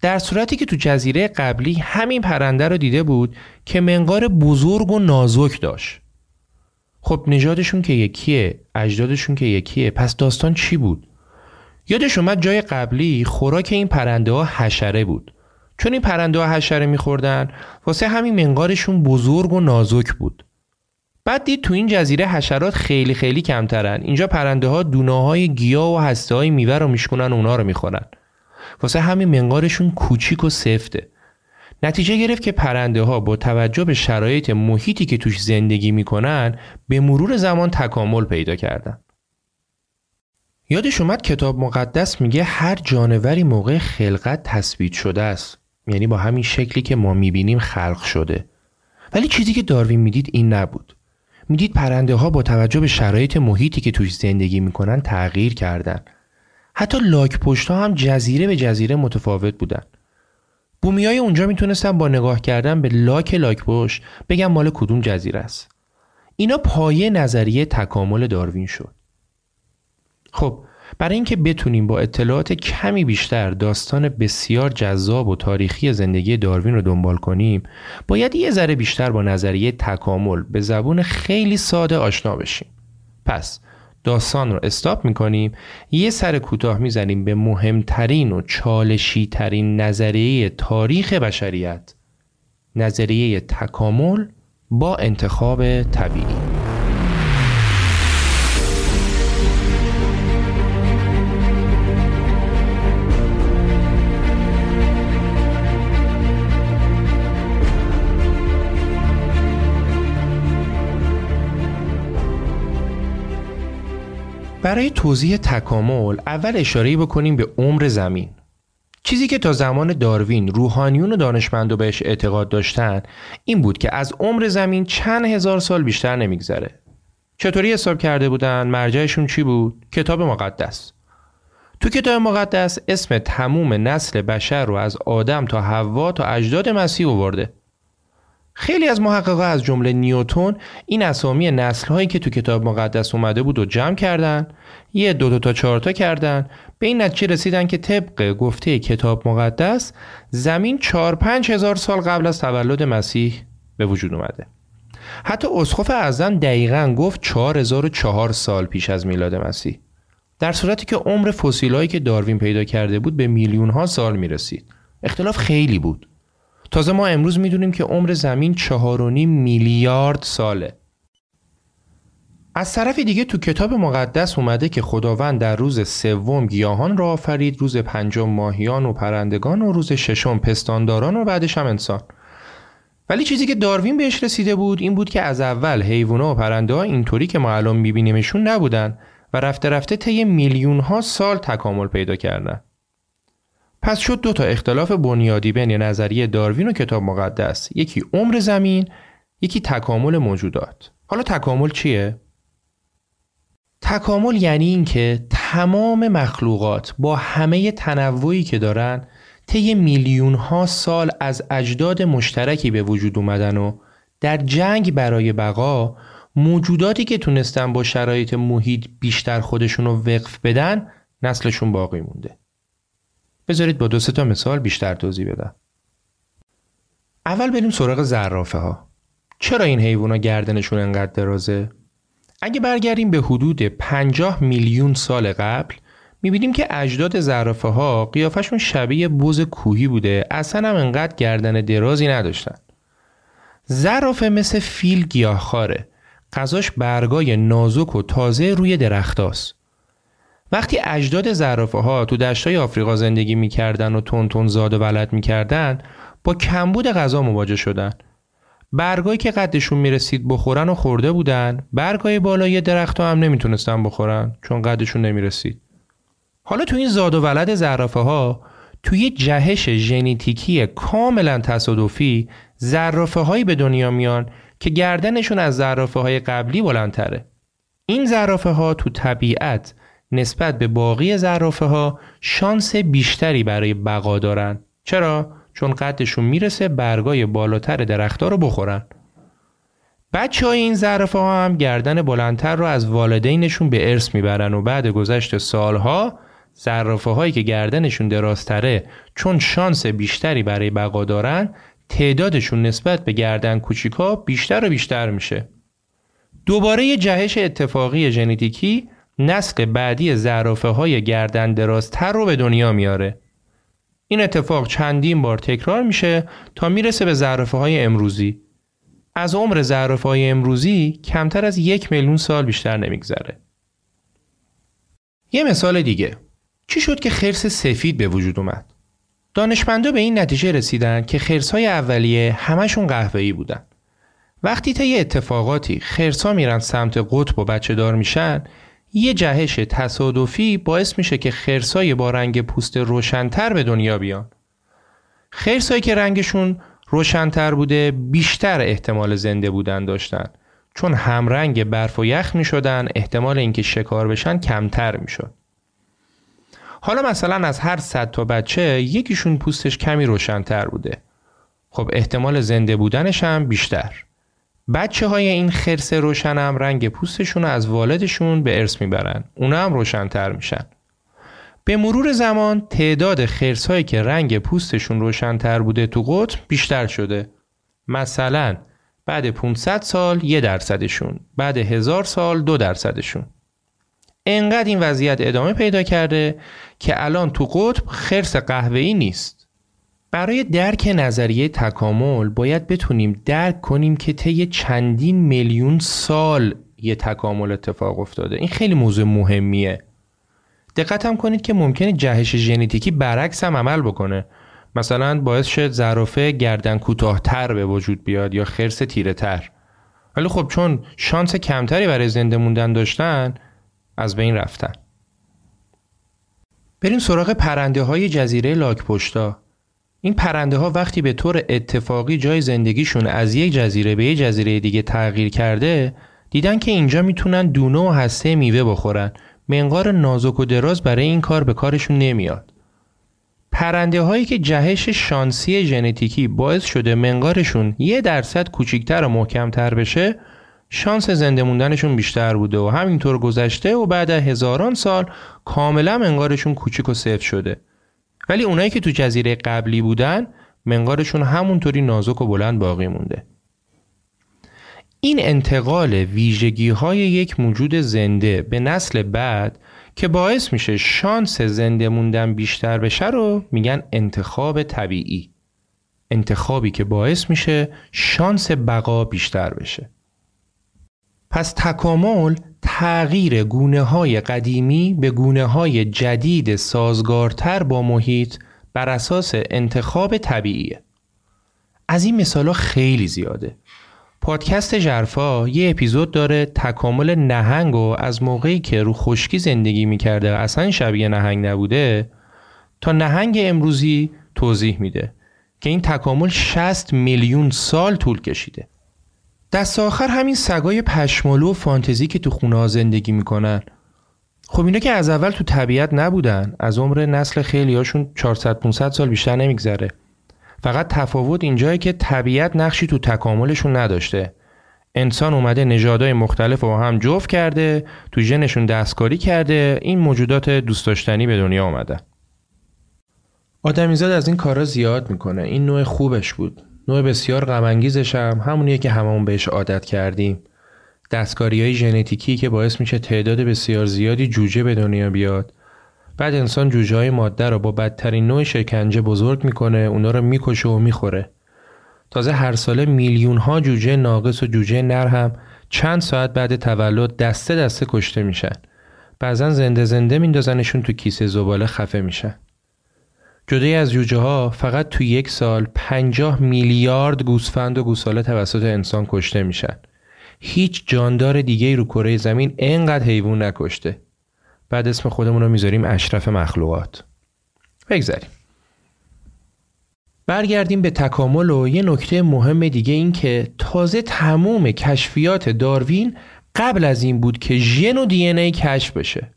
در صورتی که تو جزیره قبلی همین پرنده رو دیده بود که منقار بزرگ و نازک داشت. خب نژادشون که یکیه اجدادشون که یکیه پس داستان چی بود؟ یادش اومد جای قبلی خوراک این پرنده ها حشره بود. چون این پرنده ها حشره میخوردن واسه همین منقارشون بزرگ و نازک بود. بعد دید تو این جزیره حشرات خیلی خیلی کمترن. اینجا پرنده ها دونه های گیاه و هسته های میوه رو میشکنن و اونا رو می‌خورن. واسه همین منقارشون کوچیک و سفته نتیجه گرفت که پرنده ها با توجه به شرایط محیطی که توش زندگی می‌کنن به مرور زمان تکامل پیدا کردن. یادش اومد کتاب مقدس میگه هر جانوری موقع خلقت تثبیت شده است. یعنی با همین شکلی که ما می‌بینیم خلق شده. ولی چیزی که داروین می‌دید این نبود. می‌دید پرنده ها با توجه به شرایط محیطی که توش زندگی می‌کنن تغییر کردن. حتی لاک پشت ها هم جزیره به جزیره متفاوت بودن. بومیای اونجا می‌تونستن با نگاه کردن به لاک لاک بوش بگن مال کدوم جزیره است. اینا پایه نظریه تکامل داروین شد. خب برای اینکه بتونیم با اطلاعات کمی بیشتر داستان بسیار جذاب و تاریخی زندگی داروین رو دنبال کنیم باید یه ذره بیشتر با نظریه تکامل به زبون خیلی ساده آشنا بشیم. پس داستان رو استاپ می‌کنیم یه سر کوتاه می‌زنیم به مهمترین و چالشی ترین نظریه تاریخ بشریت نظریه تکامل با انتخاب طبیعی. برای توضیح تکامل اول اشاره بکنیم به عمر زمین. چیزی که تا زمان داروین روحانیون و دانشمندو بهش اعتقاد داشتن این بود که از عمر زمین چند هزار سال بیشتر نمیگذره. چطوری حساب کرده بودن؟ مرجعشون چی بود؟ کتاب مقدس. تو کتاب مقدس اسم تموم نسل بشر رو از آدم تا حوا تا اجداد مسیح آورده. خیلی از محققا از جمله نیوتون این اسامی نسل هایی که تو کتاب مقدس اومده بود و جمع کردن یه دو دو تا چهار تا کردن به این نتیجه رسیدن که طبق گفته کتاب مقدس زمین چهار پنج هزار سال قبل از تولد مسیح به وجود اومده. حتی اسخف اعظم دقیقا گفت چهار سال پیش از میلاد مسیح. در صورتی که عمر فسیلایی که داروین پیدا کرده بود به میلیون ها سال می رسید اختلاف خیلی بود. تازه ما امروز می‌دونیم که عمر زمین 4.5 میلیارد ساله. از طرف دیگه تو کتاب مقدس اومده که خداوند در روز سوم گیاهان را آفرید روز پنجم ماهیان و پرندگان و روز ششم پستانداران و بعدش هم انسان. ولی چیزی که داروین بهش رسیده بود این بود که از اول حیوونا و پرنده ها اینطوری که ما الان میبینیمشون نبودن و رفته رفته طی میلیون ها سال تکامل پیدا کردن. پس شد دو تا اختلاف بنیادی بین نظریه داروین و کتاب مقدس. یکی عمر زمین یکی تکامل موجودات. حالا تکامل چیه؟ تکامل یعنی اینکه تمام مخلوقات با همه تنوعی که دارن طی میلیون ها سال از اجداد مشترکی به وجود اومدن و در جنگ برای بقا موجوداتی که تونستن با شرایط محیط بیشتر خودشون رو وقف بدن نسلشون باقی مونده. بذارید با دو تا مثال بیشتر توضیح بدم. اول بریم سراغ زرافه ها. چرا این حیوونا گردنشون انقدر درازه؟ اگه برگردیم به حدود 50 میلیون سال قبل می‌بینیم که اجداد زرافه ها قیافشون شبیه بوز کوهی بوده اصلا هم انقدر گردن درازی نداشتن زرافه مثل فیل گیاهخواره غذاش برگای نازک و تازه روی درختاست وقتی اجداد زرافه ها تو دشتای آفریقا زندگی می‌کردن و تون زاد و ولد می‌کردن با کمبود غذا مواجه شدن. برگایی که قدشون می‌رسید بخورن و خورده بودن برگای بالای درخت هم نمی‌تونستن بخورن چون قدشون نمی‌رسید. حالا تو این زاد و ولد زرافه ها توی جهش ژنتیکی کاملا تصادفی زرافه هایی به دنیا میان که گردنشون از زرافه های قبلی بلندتره. این زرافه ها تو طبیعت نسبت به باقی زرافه ها شانس بیشتری برای بقا دارن. چرا؟ چون قدشون می‌رسه برگای بالاتر درختها رو بخورن. بچه های این زرافه ها هم گردن بلندتر رو از والدینشون به ارث می‌برن و بعد گذشت سالها زرافه هایی که گردنشون درازتره چون شانس بیشتری برای بقا دارن تعدادشون نسبت به گردن کوچیکا بیشتر و بیشتر میشه. دوباره یه جهش اتفاقی ژنتیکی نسل بعدی زرافه های گردن درازتر رو به دنیا میاره. این اتفاق چندین بار تکرار میشه تا می‌رسه به زرافه های امروزی. از عمر زرافه های امروزی کمتر از یک میلیون سال بیشتر نمیگذره. یه مثال دیگه. چی شد که خرس سفید به وجود اومد؟ دانشمندا به این نتیجه رسیدن که خرسای اولیه همشون قهوه‌ای بودن. وقتی طی اتفاقاتی خرسا میرن سمت قطب و بچه دار میشن یه جهش تصادفی باعث میشه که خرسای با رنگ پوست روشنتر به دنیا بیان. خرسایی که رنگشون روشنتر بوده بیشتر احتمال زنده بودن داشتن چون همرنگ برف و یخ می شدن احتمال اینکه شکار بشن کمتر می شد. حالا مثلا از هر صد تا بچه یکیشون پوستش کمی روشنتر بوده. خب احتمال زنده بودنش هم بیشتر. بچه های این خرس روشن هم رنگ پوستشون از والدشون به ارث می‌برن. اونا هم روشنتر میشن. به مرور زمان تعداد خرس هایی که رنگ پوستشون روشنتر بوده تو قطب بیشتر شده. مثلا بعد 500 سال یه درصدشون بعد هزار سال دو درصدشون انقدر این وضعیت ادامه پیدا کرده که الان تو قطب خرس قهوه‌ای نیست برای درک نظریه تکامل باید بتونیم درک کنیم که طی چندین میلیون سال یه تکامل اتفاق افتاده. این خیلی موضوع مهمیه. دقت هم کنید که ممکنه جهش ژنتیکی برعکس هم عمل بکنه. مثلا باعث شد زرافه گردن کوتاهتر به وجود بیاد یا خرس تیره تر ولی خب چون شانس کمتری برای زنده موندن داشتن از بین رفتن. بریم سراغ پرنده های جزیره لاکپشتا. این پرنده ها وقتی به طور اتفاقی جای زندگیشون از یک جزیره به یک جزیره دیگه تغییر کرده دیدن که اینجا می‌تونن دونه و هسته میوه بخورن. منقار نازک و دراز برای این کار به کارشون نمیاد. پرنده هایی که جهش شانسی ژنتیکی باعث شده منقارشون یه درصد کوچیکتر و محکمتر بشه شانس زنده موندنشون بیشتر بوده و همینطور گذشته و بعد هزاران سال کاملا منقارشون کوچیک و صفر شده. ولی اونایی که تو جزیره قبلی بودن منقارشون همونطوری نازک و بلند باقی مونده. این انتقال ویژگی های یک موجود زنده به نسل بعد که باعث میشه شانس زنده موندن بیشتر بشه رو میگن انتخاب طبیعی. انتخابی که باعث میشه شانس بقا بیشتر بشه. پس تکامل تغییر گونه های قدیمی به گونه های جدید سازگارتر با محیط بر اساس انتخاب طبیعیه از این مثالا خیلی زیاده. پادکست جرفا یه اپیزود داره تکامل نهنگ و از موقعی که رو خشکی زندگی می‌کرده اصلا شبیه نهنگ نبوده تا نهنگ امروزی توضیح میده که این تکامل 60 میلیون سال طول کشیده. دست آخر همین سگای پشمالو و فانتزی که تو خونه ها زندگی می‌کنن. خب اینا که از اول تو طبیعت نبودن از عمر نسل خیلی هاشون 400 500 سال بیشتر نمیگذره. فقط تفاوت اینجایی که طبیعت نقشی تو تکاملشون نداشته. انسان اومده نژادهای مختلف رو هم جفت کرده تو ژنشون دستکاری کرده این موجودات دوست داشتنی به دنیا آمدن آدمیزاد از این کارا زیاد می‌کنه این نوع خوبش بود. نوع بسیار غمانگیزش هم همونیه که هممون بهش عادت کردیم. دستکاری های ژنتیکی که باعث میشه تعداد بسیار زیادی جوجه به دنیا بیاد. بعد انسان جوجه های ماده رو با بدترین نوع شکنجه بزرگ می‌کنه اونا رو می‌کشه و می‌خوره. تازه هر ساله میلیون ها جوجه ناقص و جوجه نر هم چند ساعت بعد تولد دسته دسته کشته میشن. بعضا زنده زنده میندازنشون تو کیسه زباله خفه میشن. جدای از جوجه ها فقط تو یک سال 50 میلیارد گوسفند و گوساله توسط انسان کشته میشن. هیچ جاندار دیگه رو کره زمین انقدر حیوان نکشته. بعد اسم خودمون رو می‌ذاریم اشرف مخلوقات. بگذاریم. برگردیم به تکامل و یه نکته مهم دیگه این که تازه تموم کشفیات داروین قبل از این بود که ژن و دی ای کشف بشه.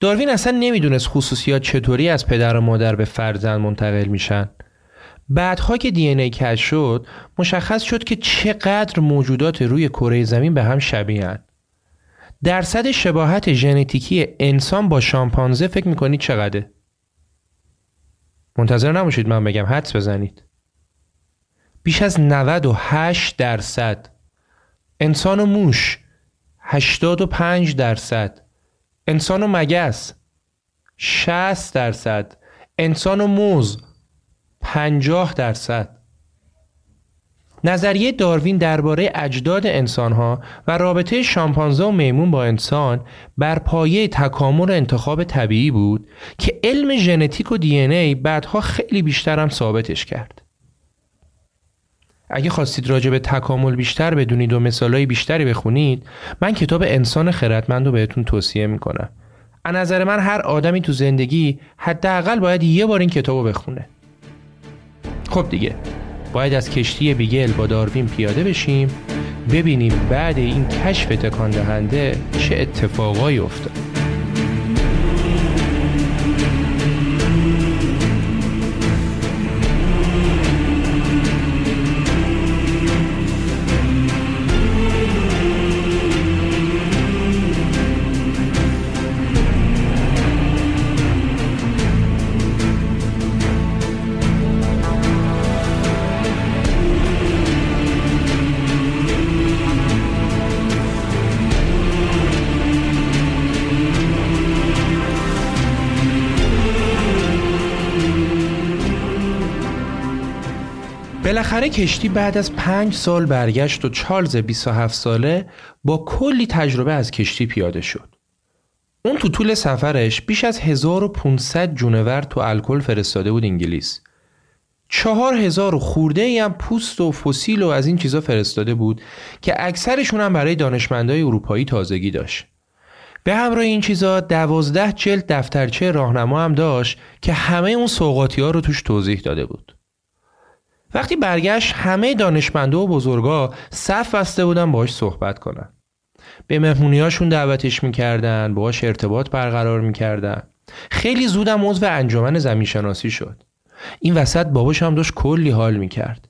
داروین اصلا نمی‌دونست خصوصیات چطوری از پدر و مادر به فرزند منتقل میشن. بعدها که دی ای کشف شد مشخص شد که چقدر موجودات روی کره زمین به هم شبیهن درصد شباهت ژنتیکی انسان با شامپانزه فکر می‌کنید چقدره؟ منتظر نباشید من بگم حدس بزنید. بیش از 98 درصد. انسان و موش 85 درصد. انسان و مگس. 60 درصد. انسان و موز. 50 درصد. نظریه داروین درباره اجداد انسانها و رابطه شامپانزه و میمون با انسان بر پایه تکامل انتخاب طبیعی بود که علم ژنتیک و دی ای بعدها خیلی بیشتر هم ثابتش کرد. اگه خواستید راجع به تکامل بیشتر بدونید و مثالهای بیشتری بخونید من کتاب انسان خردمند رو بهتون توصیه می‌کنم. از نظر من هر آدمی تو زندگی حداقل باید یه بار این کتاب رو بخونه. خب دیگه باید از کشتی بیگل با داروین پیاده بشیم ببینیم بعد این کشف تکان دهنده چه اتفاقایی افتاد بالاخره کشتی بعد از پنج سال برگشت و چارلز 27 ساله با کلی تجربه از کشتی پیاده شد. اون تو طول سفرش بیش از 1500 جونور تو الکل فرستاده بود انگلیس. چهار هزار خورده ای هم پوست و فسیل و از این چیزا فرستاده بود که اکثرشون هم برای دانشمندای اروپایی تازگی داشت. به همراه این چیزا دوازده جلد دفترچه راهنما هم داشت که همه اون سوقاتی ها رو توش توضیح داده بود. وقتی برگشت همه دانشمنده و بزرگا صف بسته بودن باهاش صحبت کنن. به مهمونیاشون دعوتش می‌کردن باهاش ارتباط برقرار می‌کردن. خیلی زودم عضو انجمن زمینشناسی شد. این وسط باباش هم داشت کلی حال می‌کرد.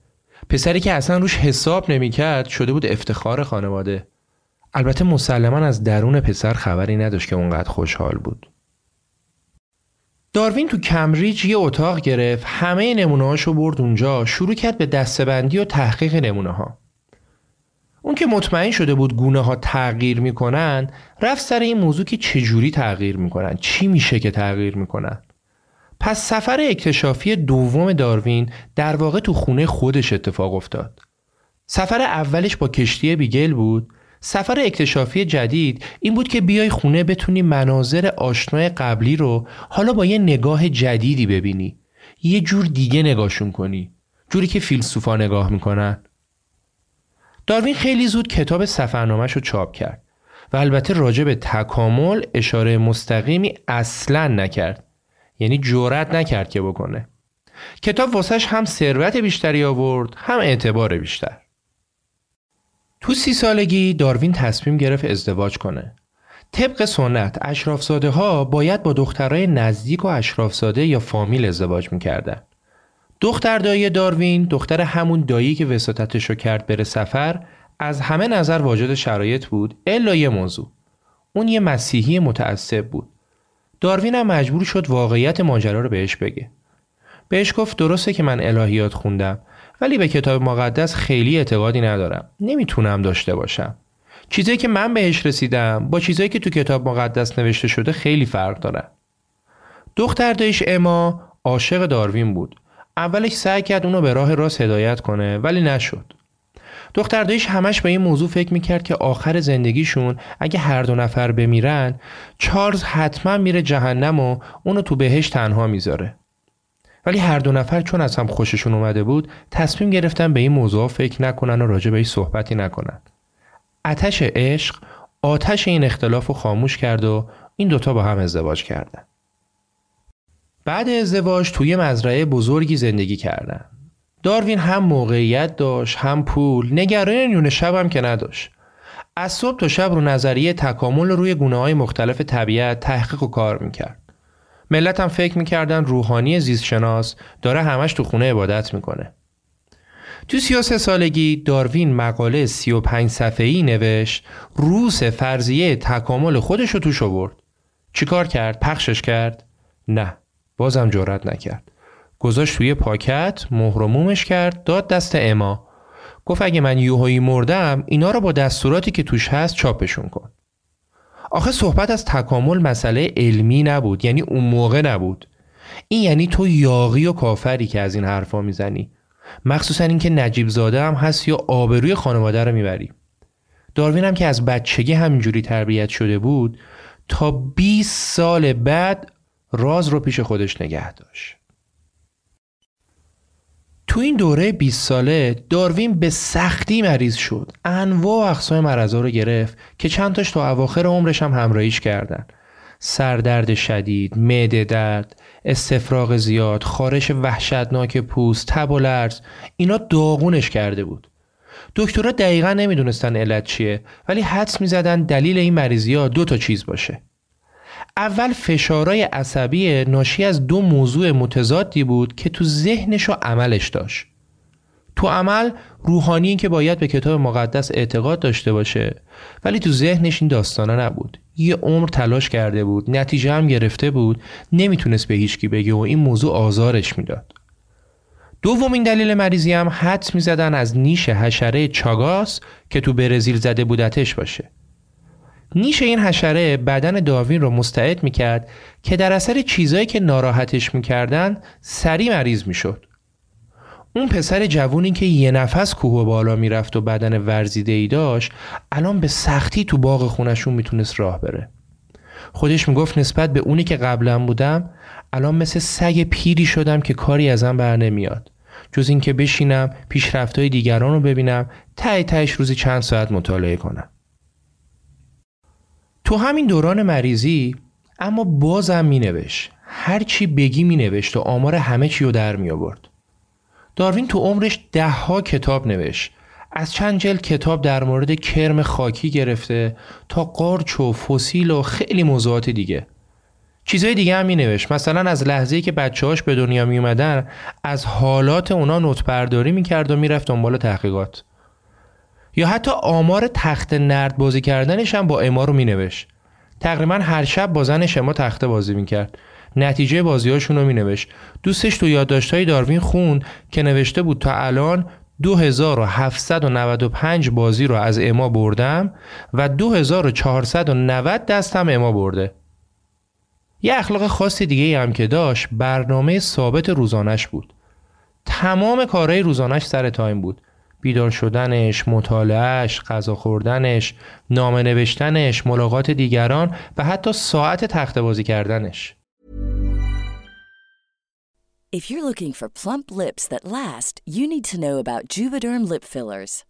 پسری که اصلا روش حساب نمی‌کرد شده بود افتخار خانواده. البته مسلما از درون پسر خبری نداشت که اونقدر خوشحال بود. داروین تو کمبریج یه اتاق گرفت همه نمونه رو برد اونجا شروع کرد به دستبندی و تحقیق نمونه ها اون که مطمئن شده بود گونه ها تغییر می‌کنن رفت سر این موضوع که چجوری تغییر می‌کنن چی میشه که تغییر می‌کنن. پس سفر اکتشافی دوم داروین در واقع تو خونه خودش اتفاق افتاد. سفر اولش با کشتی بیگل بود. سفر اکتشافی جدید این بود که بیای خونه بتونی مناظر آشنای قبلی رو حالا با یه نگاه جدیدی ببینی. یه جور دیگه نگاهشون کنی. جوری که فیلسوفا نگاه می‌کنن. داروین خیلی زود کتاب سفرنامهش رو چاپ کرد و البته راجع به تکامل اشاره مستقیمی اصلا نکرد. یعنی جرأت نکرد که بکنه. کتاب واسش هم ثروت بیشتری آورد هم اعتبار بیشتر. تو سی سالگی داروین تصمیم گرفت ازدواج کنه. طبق سنت اشرافزاده ها باید با دخترای نزدیک و اشرافزاده یا فامیل ازدواج می‌کردن. دختر دایی داروین دختر همون دایی که وساطتش رو کرد بره سفر از همه نظر واجد شرایط بود الا یه موضوع. اون یه مسیحی متعصب بود. داروین هم مجبور شد واقعیت ماجرا رو بهش بگه. بهش گفت درسته که من الهیات خوندم ولی به کتاب مقدس خیلی اعتقادی ندارم. نمی‌تونم داشته باشم. چیزایی که من بهش رسیدم با چیزایی که تو کتاب مقدس نوشته شده خیلی فرق داره. دختر دایش اما عاشق داروین بود. اولش سعی کرد اونو به راه راست هدایت کنه ولی نشد. دختر دایش همش به این موضوع فکر می‌کرد که آخر زندگیشون اگه هر دو نفر بمیرن چارلز حتما میره جهنم و اونو تو بهش تنها می‌ذاره. ولی هر دو نفر چون از هم خوششون اومده بود تصمیم گرفتن به این موضوع فکر نکنن و راجع به صحبتی نکنن. اتش عشق آتش این اختلاف رو خاموش کرد و این دوتا با هم ازدواج کردن. بعد ازدواج توی مزرعه بزرگی زندگی کردن. داروین هم موقعیت داشت هم پول نگران نیون شب هم که نداشت. از صبح تا شب رو نظریه تکامل روی گونه های مختلف طبیعت تحقیق و کار می‌کرد. ملت هم فکر می‌کردن روحانی زیستشناس داره همش تو خونه عبادت می‌کنه. تو 33 سالگی داروین مقاله 35 صفحه‌ای نوشت روس فرضیه تکامل خودش رو توش آورد. چیکار کرد؟ پخشش کرد؟ نه. بازم جرأت نکرد. گذاشت توی پاکت، مهر کرد، داد دست اما. گفت اگه من یوهایی مردم اینا رو با دستوراتی که توش هست چاپشون کن. آخه صحبت از تکامل مسئله علمی نبود یعنی اون موقع نبود. این یعنی تو یاقی و کافری که از این حرفا می‌زنی. مخصوصا اینکه نجیب زاده هم هست یا آبروی خانواده رو می‌بری. داروین هم که از بچگی همینجوری تربیت شده بود تا 20 سال بعد راز رو پیش خودش نگه داشت. تو این دوره 20 ساله داروین به سختی مریض شد. انواع و اقسام مرضا رو گرفت که چند تاش تا اواخر عمرش هم همراهیش کردن. سردرد شدید، معده درد، استفراغ زیاد، خارش وحشتناک پوست، تب و لرز اینا داغونش کرده بود. دکترها دقیقا نمی‌دونستن علت چیه ولی حدس می‌زدن دلیل این مریضی ها دو تا چیز باشه. اول فشارهای عصبی ناشی از دو موضوع متضادی بود که تو ذهنش و عملش داشت. تو عمل روحانی که باید به کتاب مقدس اعتقاد داشته باشه ولی تو ذهنش این داستانه نبود. یه عمر تلاش کرده بود نتیجه هم گرفته بود نمی‌تونست به هیچکی بگه و این موضوع آزارش می‌داد. دومین دلیل مریضی هم حد می‌زدن از نیش حشره چاگاس که تو برزیل زده بودتش باشه. نیش این حشره بدن داوین رو مستعد می‌کرد که در اثر چیزایی که ناراحتش می‌کردن سریع مریض می‌شد. اون پسر جوونی که یه نفس کوه و بالا می‌رفت و بدن ورزیده ای داشت الان به سختی تو باغ خونشون می‌تونست راه بره. خودش می‌گفت نسبت به اونی که قبلا بودم الان مثل سگ پیری شدم که کاری ازم بر نمیاد. جز اینکه بشینم پیشرفتهای دیگران رو ببینم تای تایش روزی چند ساعت مطالعه کنم. تو همین دوران مریضی اما بازم می نوشت هر چی بگی می نوشت و آمار همه چی رو در می آورد داروین تو عمرش ده ها کتاب نوشت. از چند جلد کتاب در مورد کرم خاکی گرفته تا قارچ و فسیل و خیلی موضوعات دیگه. چیزهای دیگه هم می نوشت مثلا از لحظه که بچه هاش به دنیا می اومدن از حالات اونا نوت برداری می کرد و می‌رفت دنبال تحقیقات. یا حتی آمار تخت نرد بازی کردنش هم با اما رو مینوشت. تقریبا هر شب با زن شما تخته بازی می‌کرد. نتیجه بازیهاشون رو مینوشت. دوستش تو یادداشت‌های داروین خون که نوشته بود تا الان 2795 بازی رو از اما بردم و 2490 دستم اما برده. یه اخلاق خاص دیگه هم که داشت برنامه ثابت روزانش بود. تمام کارهای روزانش سر تایم بود. بیدار شدنش، مطالعهش، غذا خوردنش، نامه نوشتنش، ملاقات دیگران و حتی ساعت تخت بازی کردنش. If you're looking for plump lips that last, you need to know about Juvederm lip fillers.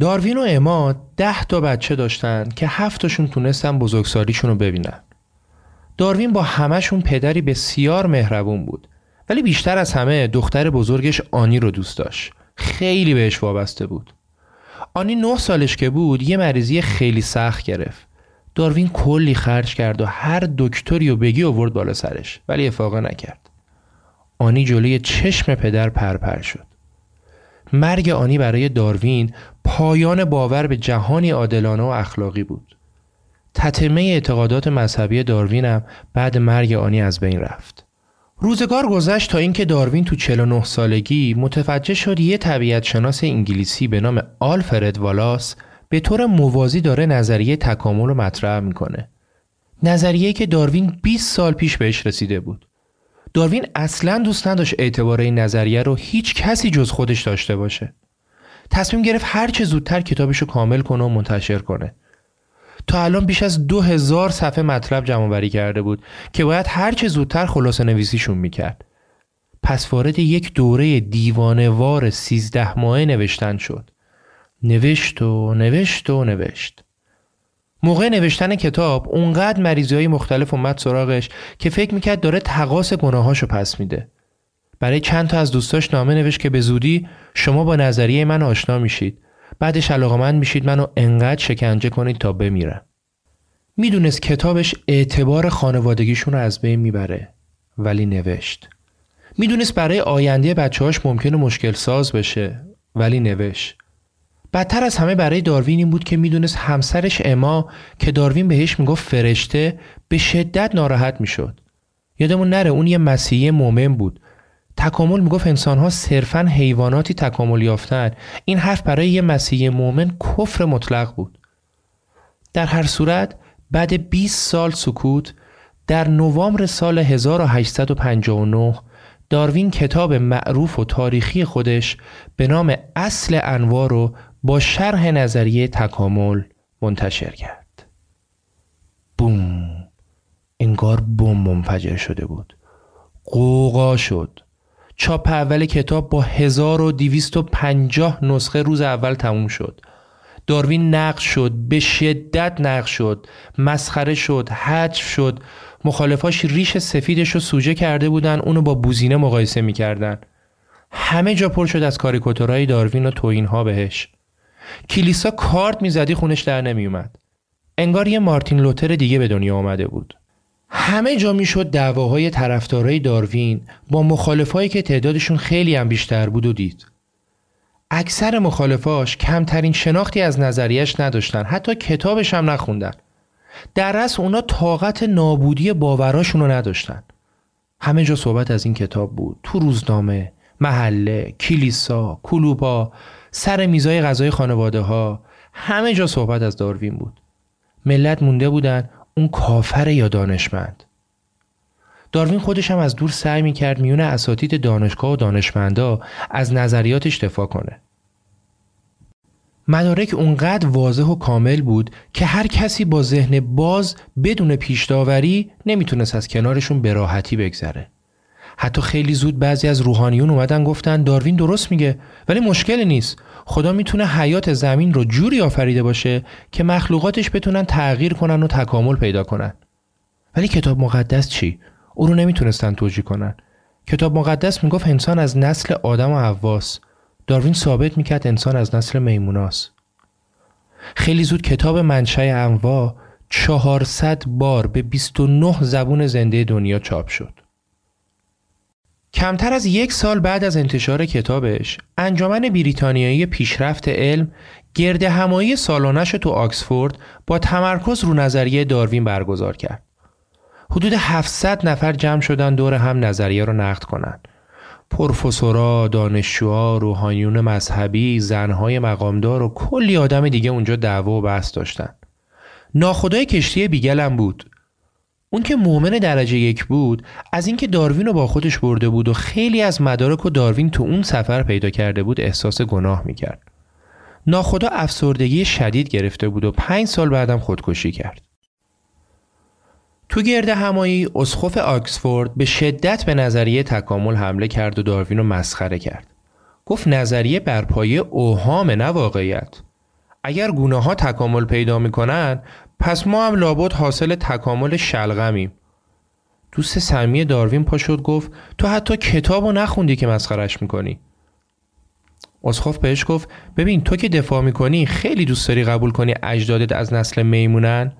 داروین و اما ده تا بچه داشتن که هفتاشون تونستن بزرگسالیشون رو ببینن. داروین با همهشون پدری بسیار مهربون بود ولی بیشتر از همه دختر بزرگش آنی رو دوست داشت. خیلی بهش وابسته بود. آنی نه سالش که بود یه مریضی خیلی سخت گرفت. داروین کلی خرج کرد و هر دکتری و بگی آورد بالا سرش ولی افاقه نکرد. آنی جلوی چشم پدر پرپر شد. مرگ آنی برای داروین پایان باور به جهانی عادلانه و اخلاقی بود. تتمه اعتقادات مذهبی داروین هم بعد مرگ آنی از بین رفت. روزگار گذشت تا اینکه داروین تو 49 سالگی متوجه شد یه طبیعت شناس انگلیسی به نام آلفرد والاس به طور موازی داره نظریه تکامل رو مطرح می‌کنه. نظریه که داروین 20 سال پیش بهش رسیده بود. داروین اصلا دوست نداشت اعتبار این نظریه رو هیچ کسی جز خودش داشته باشه. تصمیم گرفت هر چه زودتر کتابش رو کامل کنه و منتشر کنه. تا الان بیش از دو هزار صفحه مطلب جمع کرده بود که باید هر چه زودتر خلاصه نویسیشون می‌کرد. پس وارد یک دوره دیوانوار سیزده ماه نوشتن شد. نوشت و نوشت و نوشت. موقع نوشتن کتاب اونقدر مریضی های مختلف اومد سراغش که فکر می‌کرد داره تقاس گناهاشو پس میده. برای چند تا از دوستاش نامه نوشت که به زودی شما با نظریه من آشنا میشید. بعدش علاقمند میشید منو انقدر شکنجه کنید تا بمیرم. می‌دونست کتابش اعتبار خانوادگیشون رو از بین می‌بره ولی نوشت. می‌دونست برای آینده بچه‌هاش ممکنه مشکل ساز بشه ولی نوشت. بدتر از همه برای داروین این بود که می‌دونست همسرش اما که داروین بهش می‌گفت فرشته به شدت ناراحت می‌شد. یادمون نره اون یه مسیحی مؤمن بود. تکامل می‌گفت انسانها صرفا حیواناتی تکامل یافتن. این حرف برای یه مسیحی مؤمن کفر مطلق بود. در هر صورت بعد 20 سال سکوت در نوامبر سال 1859 داروین کتاب معروف و تاریخی خودش به نام اصل انواع رو با شرح نظریه تکامل منتشر کرد. بوم انگار بوم منفجر شده بود. قوقا شد. چاپ اول کتاب با 1250 نسخه روز اول تموم شد. داروین نقش شد به شدت نقش شد مسخره شد حجف شد مخالفاش ریش سفیدش رو سوژه کرده بودن اونو با بوزینه مقایسه می‌کردن همه جا پر شد از کاریکاتورهای داروین و توینها بهش کلیسا کارت می‌زدی خونش در نمیومد انگار یه مارتین لوتر دیگه به دنیا آمده بود. همه جا می‌شد دعواهای طرفدارای داروین با مخالفایی که تعدادشون خیلی هم بیشتر بود و دید. اکثر مخالفاش کمترین شناختی از نظریش نداشتن حتی کتابش هم نخوندن. در رس اونا طاقت نابودی باوراشون رو نداشتن. همه جا صحبت از این کتاب بود. تو روزنامه محله کلیسا کلوبا سر میزای غذای خانواده ها همه جا صحبت از داروین بود ملت مونده بودن اون کافر یا دانشمند داروین خودش هم از دور سعی می‌کرد میون اساتید دانشگاه و دانشمندا از نظریاتش دفاع کنه. مدارک اونقدر واضح و کامل بود که هر کسی با ذهن باز بدون پیش داوری نمی‌تونست از کنارشون به راحتی بگذره. حتی خیلی زود بعضی از روحانیون اومدن گفتن داروین درست میگه ولی مشکلی نیست. خدا می‌تونه حیات زمین رو جوری آفریده باشه که مخلوقاتش بتونن تغییر کنن و تکامل پیدا کنن. ولی کتاب مقدس چی؟ او رو نمی‌تونستن توجیه کنن کتاب مقدس می‌گفت انسان از نسل آدم و حواس داروین ثابت می‌کرد انسان از نسل میموناست خیلی زود کتاب منشأ انواع 400 بار به 29 زبون زنده دنیا چاپ شد. کمتر از یک سال بعد از انتشار کتابش، انجمن بریتانیایی پیشرفت علم گرد همایی سالانش تو آکسفورد با تمرکز رو نظریه داروین برگزار کرد. حدود 700 نفر جمع شدن دور هم نظریه رو نقد کنند. پروفسورا، دانشجوها، روحانیون مذهبی، زنهای مقامدار و کلی آدم دیگه اونجا دعوا و بحث داشتن. ناخدای کشتی بیگلم بود. اون که مؤمن درجه یک بود از اینکه داروین رو با خودش برده بود و خیلی از مدارک و داروین تو اون سفر پیدا کرده بود احساس گناه می‌کرد. ناخدا افسردگی شدید گرفته بود و پنج سال بعدم خودکشی کرد. تو گرد همایی اسخف آکسفورد به شدت به نظریه تکامل حمله کرد و داروین رو مسخره کرد. گفت نظریه بر پایه اوهام نه واقعیت. اگر گونه ها تکامل پیدا می‌کنن پس ما هم لابد حاصل تکامل شلغمیم. دوست سمی داروین پا شد گفت تو حتی کتاب رو نخوندی که مسخرش می‌کنی. اسخف بهش گفت ببین تو که دفاع می‌کنی خیلی دوست داری قبول کنی اجدادت از نسل میمونن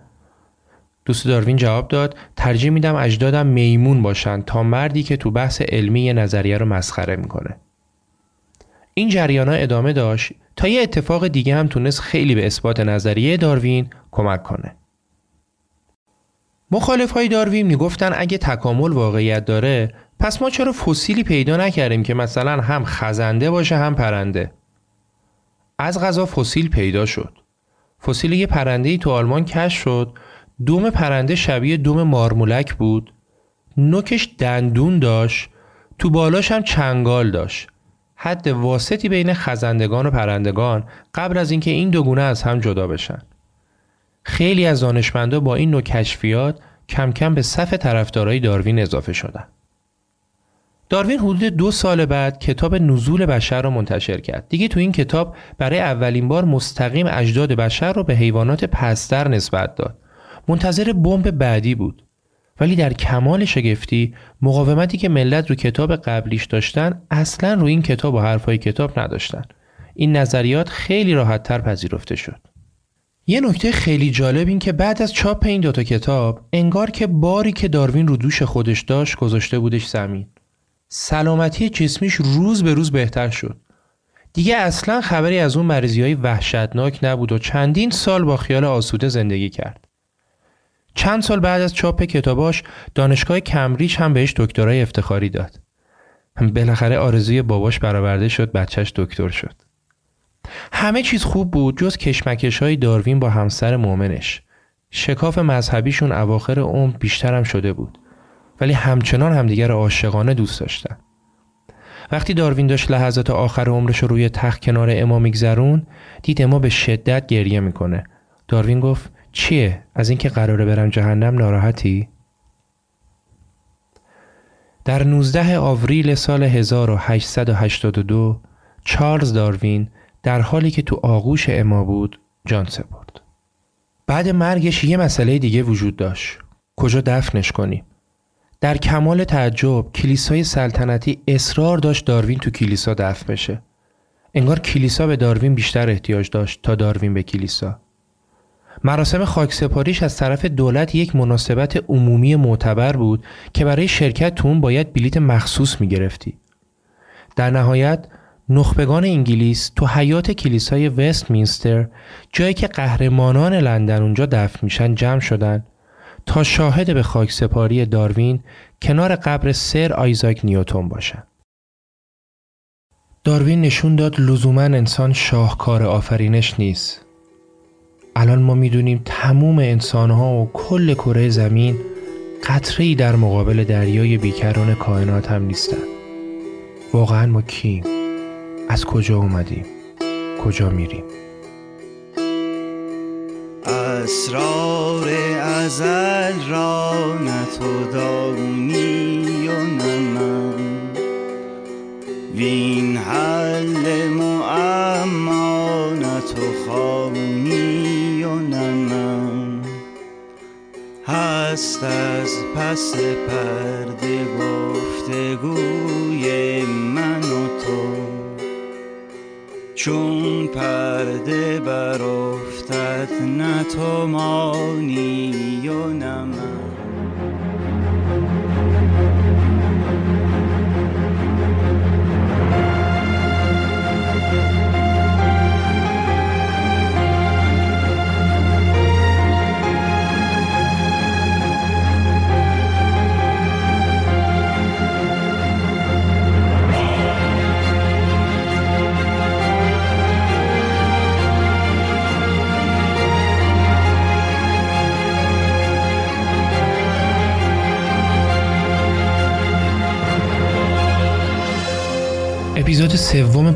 دوست داروین جواب داد ترجیح میدم اجدادم میمون باشن تا مردی که تو بحث علمی یه نظریه رو مسخره می‌کنه این جریان ادامه داشت تا یه اتفاق دیگه هم تونست خیلی به اثبات نظریه داروین کمک کنه. مخالف های داروین می‌گفتن اگه تکامل واقعیت داره پس ما چرا فسیلی پیدا نکردیم که مثلا هم خزنده باشه هم پرنده؟ از غذا فسیل پیدا شد. فسیل یه پرنده ای تو آلمان کشف شد. دوم پرنده شبیه دوم مارمولک بود. نوکش دندون داشت. تو بالاش هم چنگال داشت. حد واسطی بین خزندگان و پرندگان قبل از اینکه این دو گونه از هم جدا بشن خیلی از دانشمندا با این نوع کشفیات کم کم به صف طرفدارای داروین اضافه شدن داروین حدود دو سال بعد کتاب نزول بشر رو منتشر کرد. دیگه تو این کتاب برای اولین بار مستقیم اجداد بشر رو به حیوانات پستر نسبت داد. منتظر بمب بعدی بود ولی در کمال شگفتی مقاومتی که ملت رو کتاب قبلیش داشتن اصلا رو این کتاب و حرفای کتاب نداشتن. این نظریات خیلی راحت تر پذیرفته شد. یه نکته خیلی جالب این که بعد از چاپ این دوتا کتاب انگار که باری که داروین رو دوش خودش داشت گذاشته بودش زمین. سلامتی جسمیش روز به روز بهتر شد. دیگه اصلا خبری از اون مریضی وحشتناک نبود و چندین سال با خیال آسوده زندگی کرد. چند سال بعد از چاپ کتاباش دانشگاه کمبریج هم بهش دکترای افتخاری داد. بالاخره آرزوی باباش برآورده شد بچهش دکتر شد. همه چیز خوب بود جز کشمکش های داروین با همسر مؤمنش. شکاف مذهبیشون اواخر عمر بیشتر هم شده بود. ولی همچنان همدیگر عاشقانه دوست داشتن. وقتی داروین داشت لحظات آخر عمرش رو روی تخت کنار اما میگذرون دید اما به شدت گریه می‌کنه. داروین گفت چیه؟ از اینکه قراره برم جهنم ناراحتی؟ در 19 آوریل سال 1882 چارلز داروین در حالی که تو آغوش اما بود جان سپرد. بعد مرگش یه مسئله دیگه وجود داشت. کجا دفنش کنیم؟ در کمال تعجب کلیسای سلطنتی اصرار داشت داروین تو کلیسا دفن بشه. انگار کلیسا به داروین بیشتر احتیاج داشت تا داروین به کلیسا. مراسم خاکسپاریش از طرف دولت یک مناسبت عمومی معتبر بود که برای شرکت تو اون باید بلیت مخصوص می گرفتی. در نهایت نخبگان انگلیس تو حیات کلیسای وستمینستر جایی که قهرمانان لندن اونجا دفن میشن جمع شدن تا شاهد به خاک سپاری داروین کنار قبر سر آیزاک نیوتون باشن. داروین نشون داد لزوما انسان شاهکار آفرینش نیست. الان ما می‌دونیم تموم انسانها و کل کره زمین قطره در مقابل دریای بیکران کائنات هم نیستن. واقعا ما کیم؟ از کجا اومدیم؟ کجا میریم؟ اسرار ازل را نه تو دانی و نه من وین حل معما نه تو هست از پس پرده گفتگوی من و تو. چون پرده برافتد نه تو مانی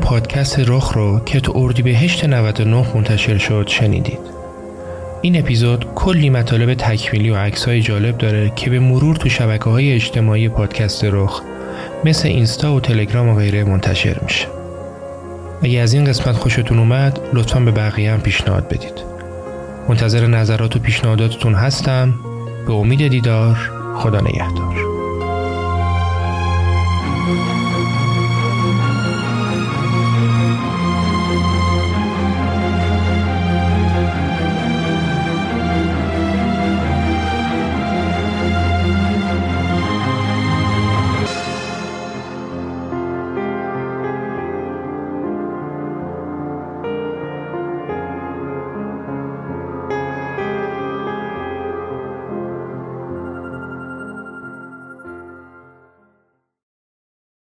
پادکست رخ رو که تو اردیبهشت 99 منتشر شد شنیدید. این اپیزود کلی مطالب تکمیلی و عکسای جالب داره که به مرور تو شبکه های اجتماعی پادکست رخ مثل اینستا و تلگرام و غیره منتشر میشه. اگه از این قسمت خوشتون اومد لطفا به بقیه هم پیشنهاد بدید. منتظر نظرات و پیشنهاداتتون هستم. به امید دیدار خدا نگهدار.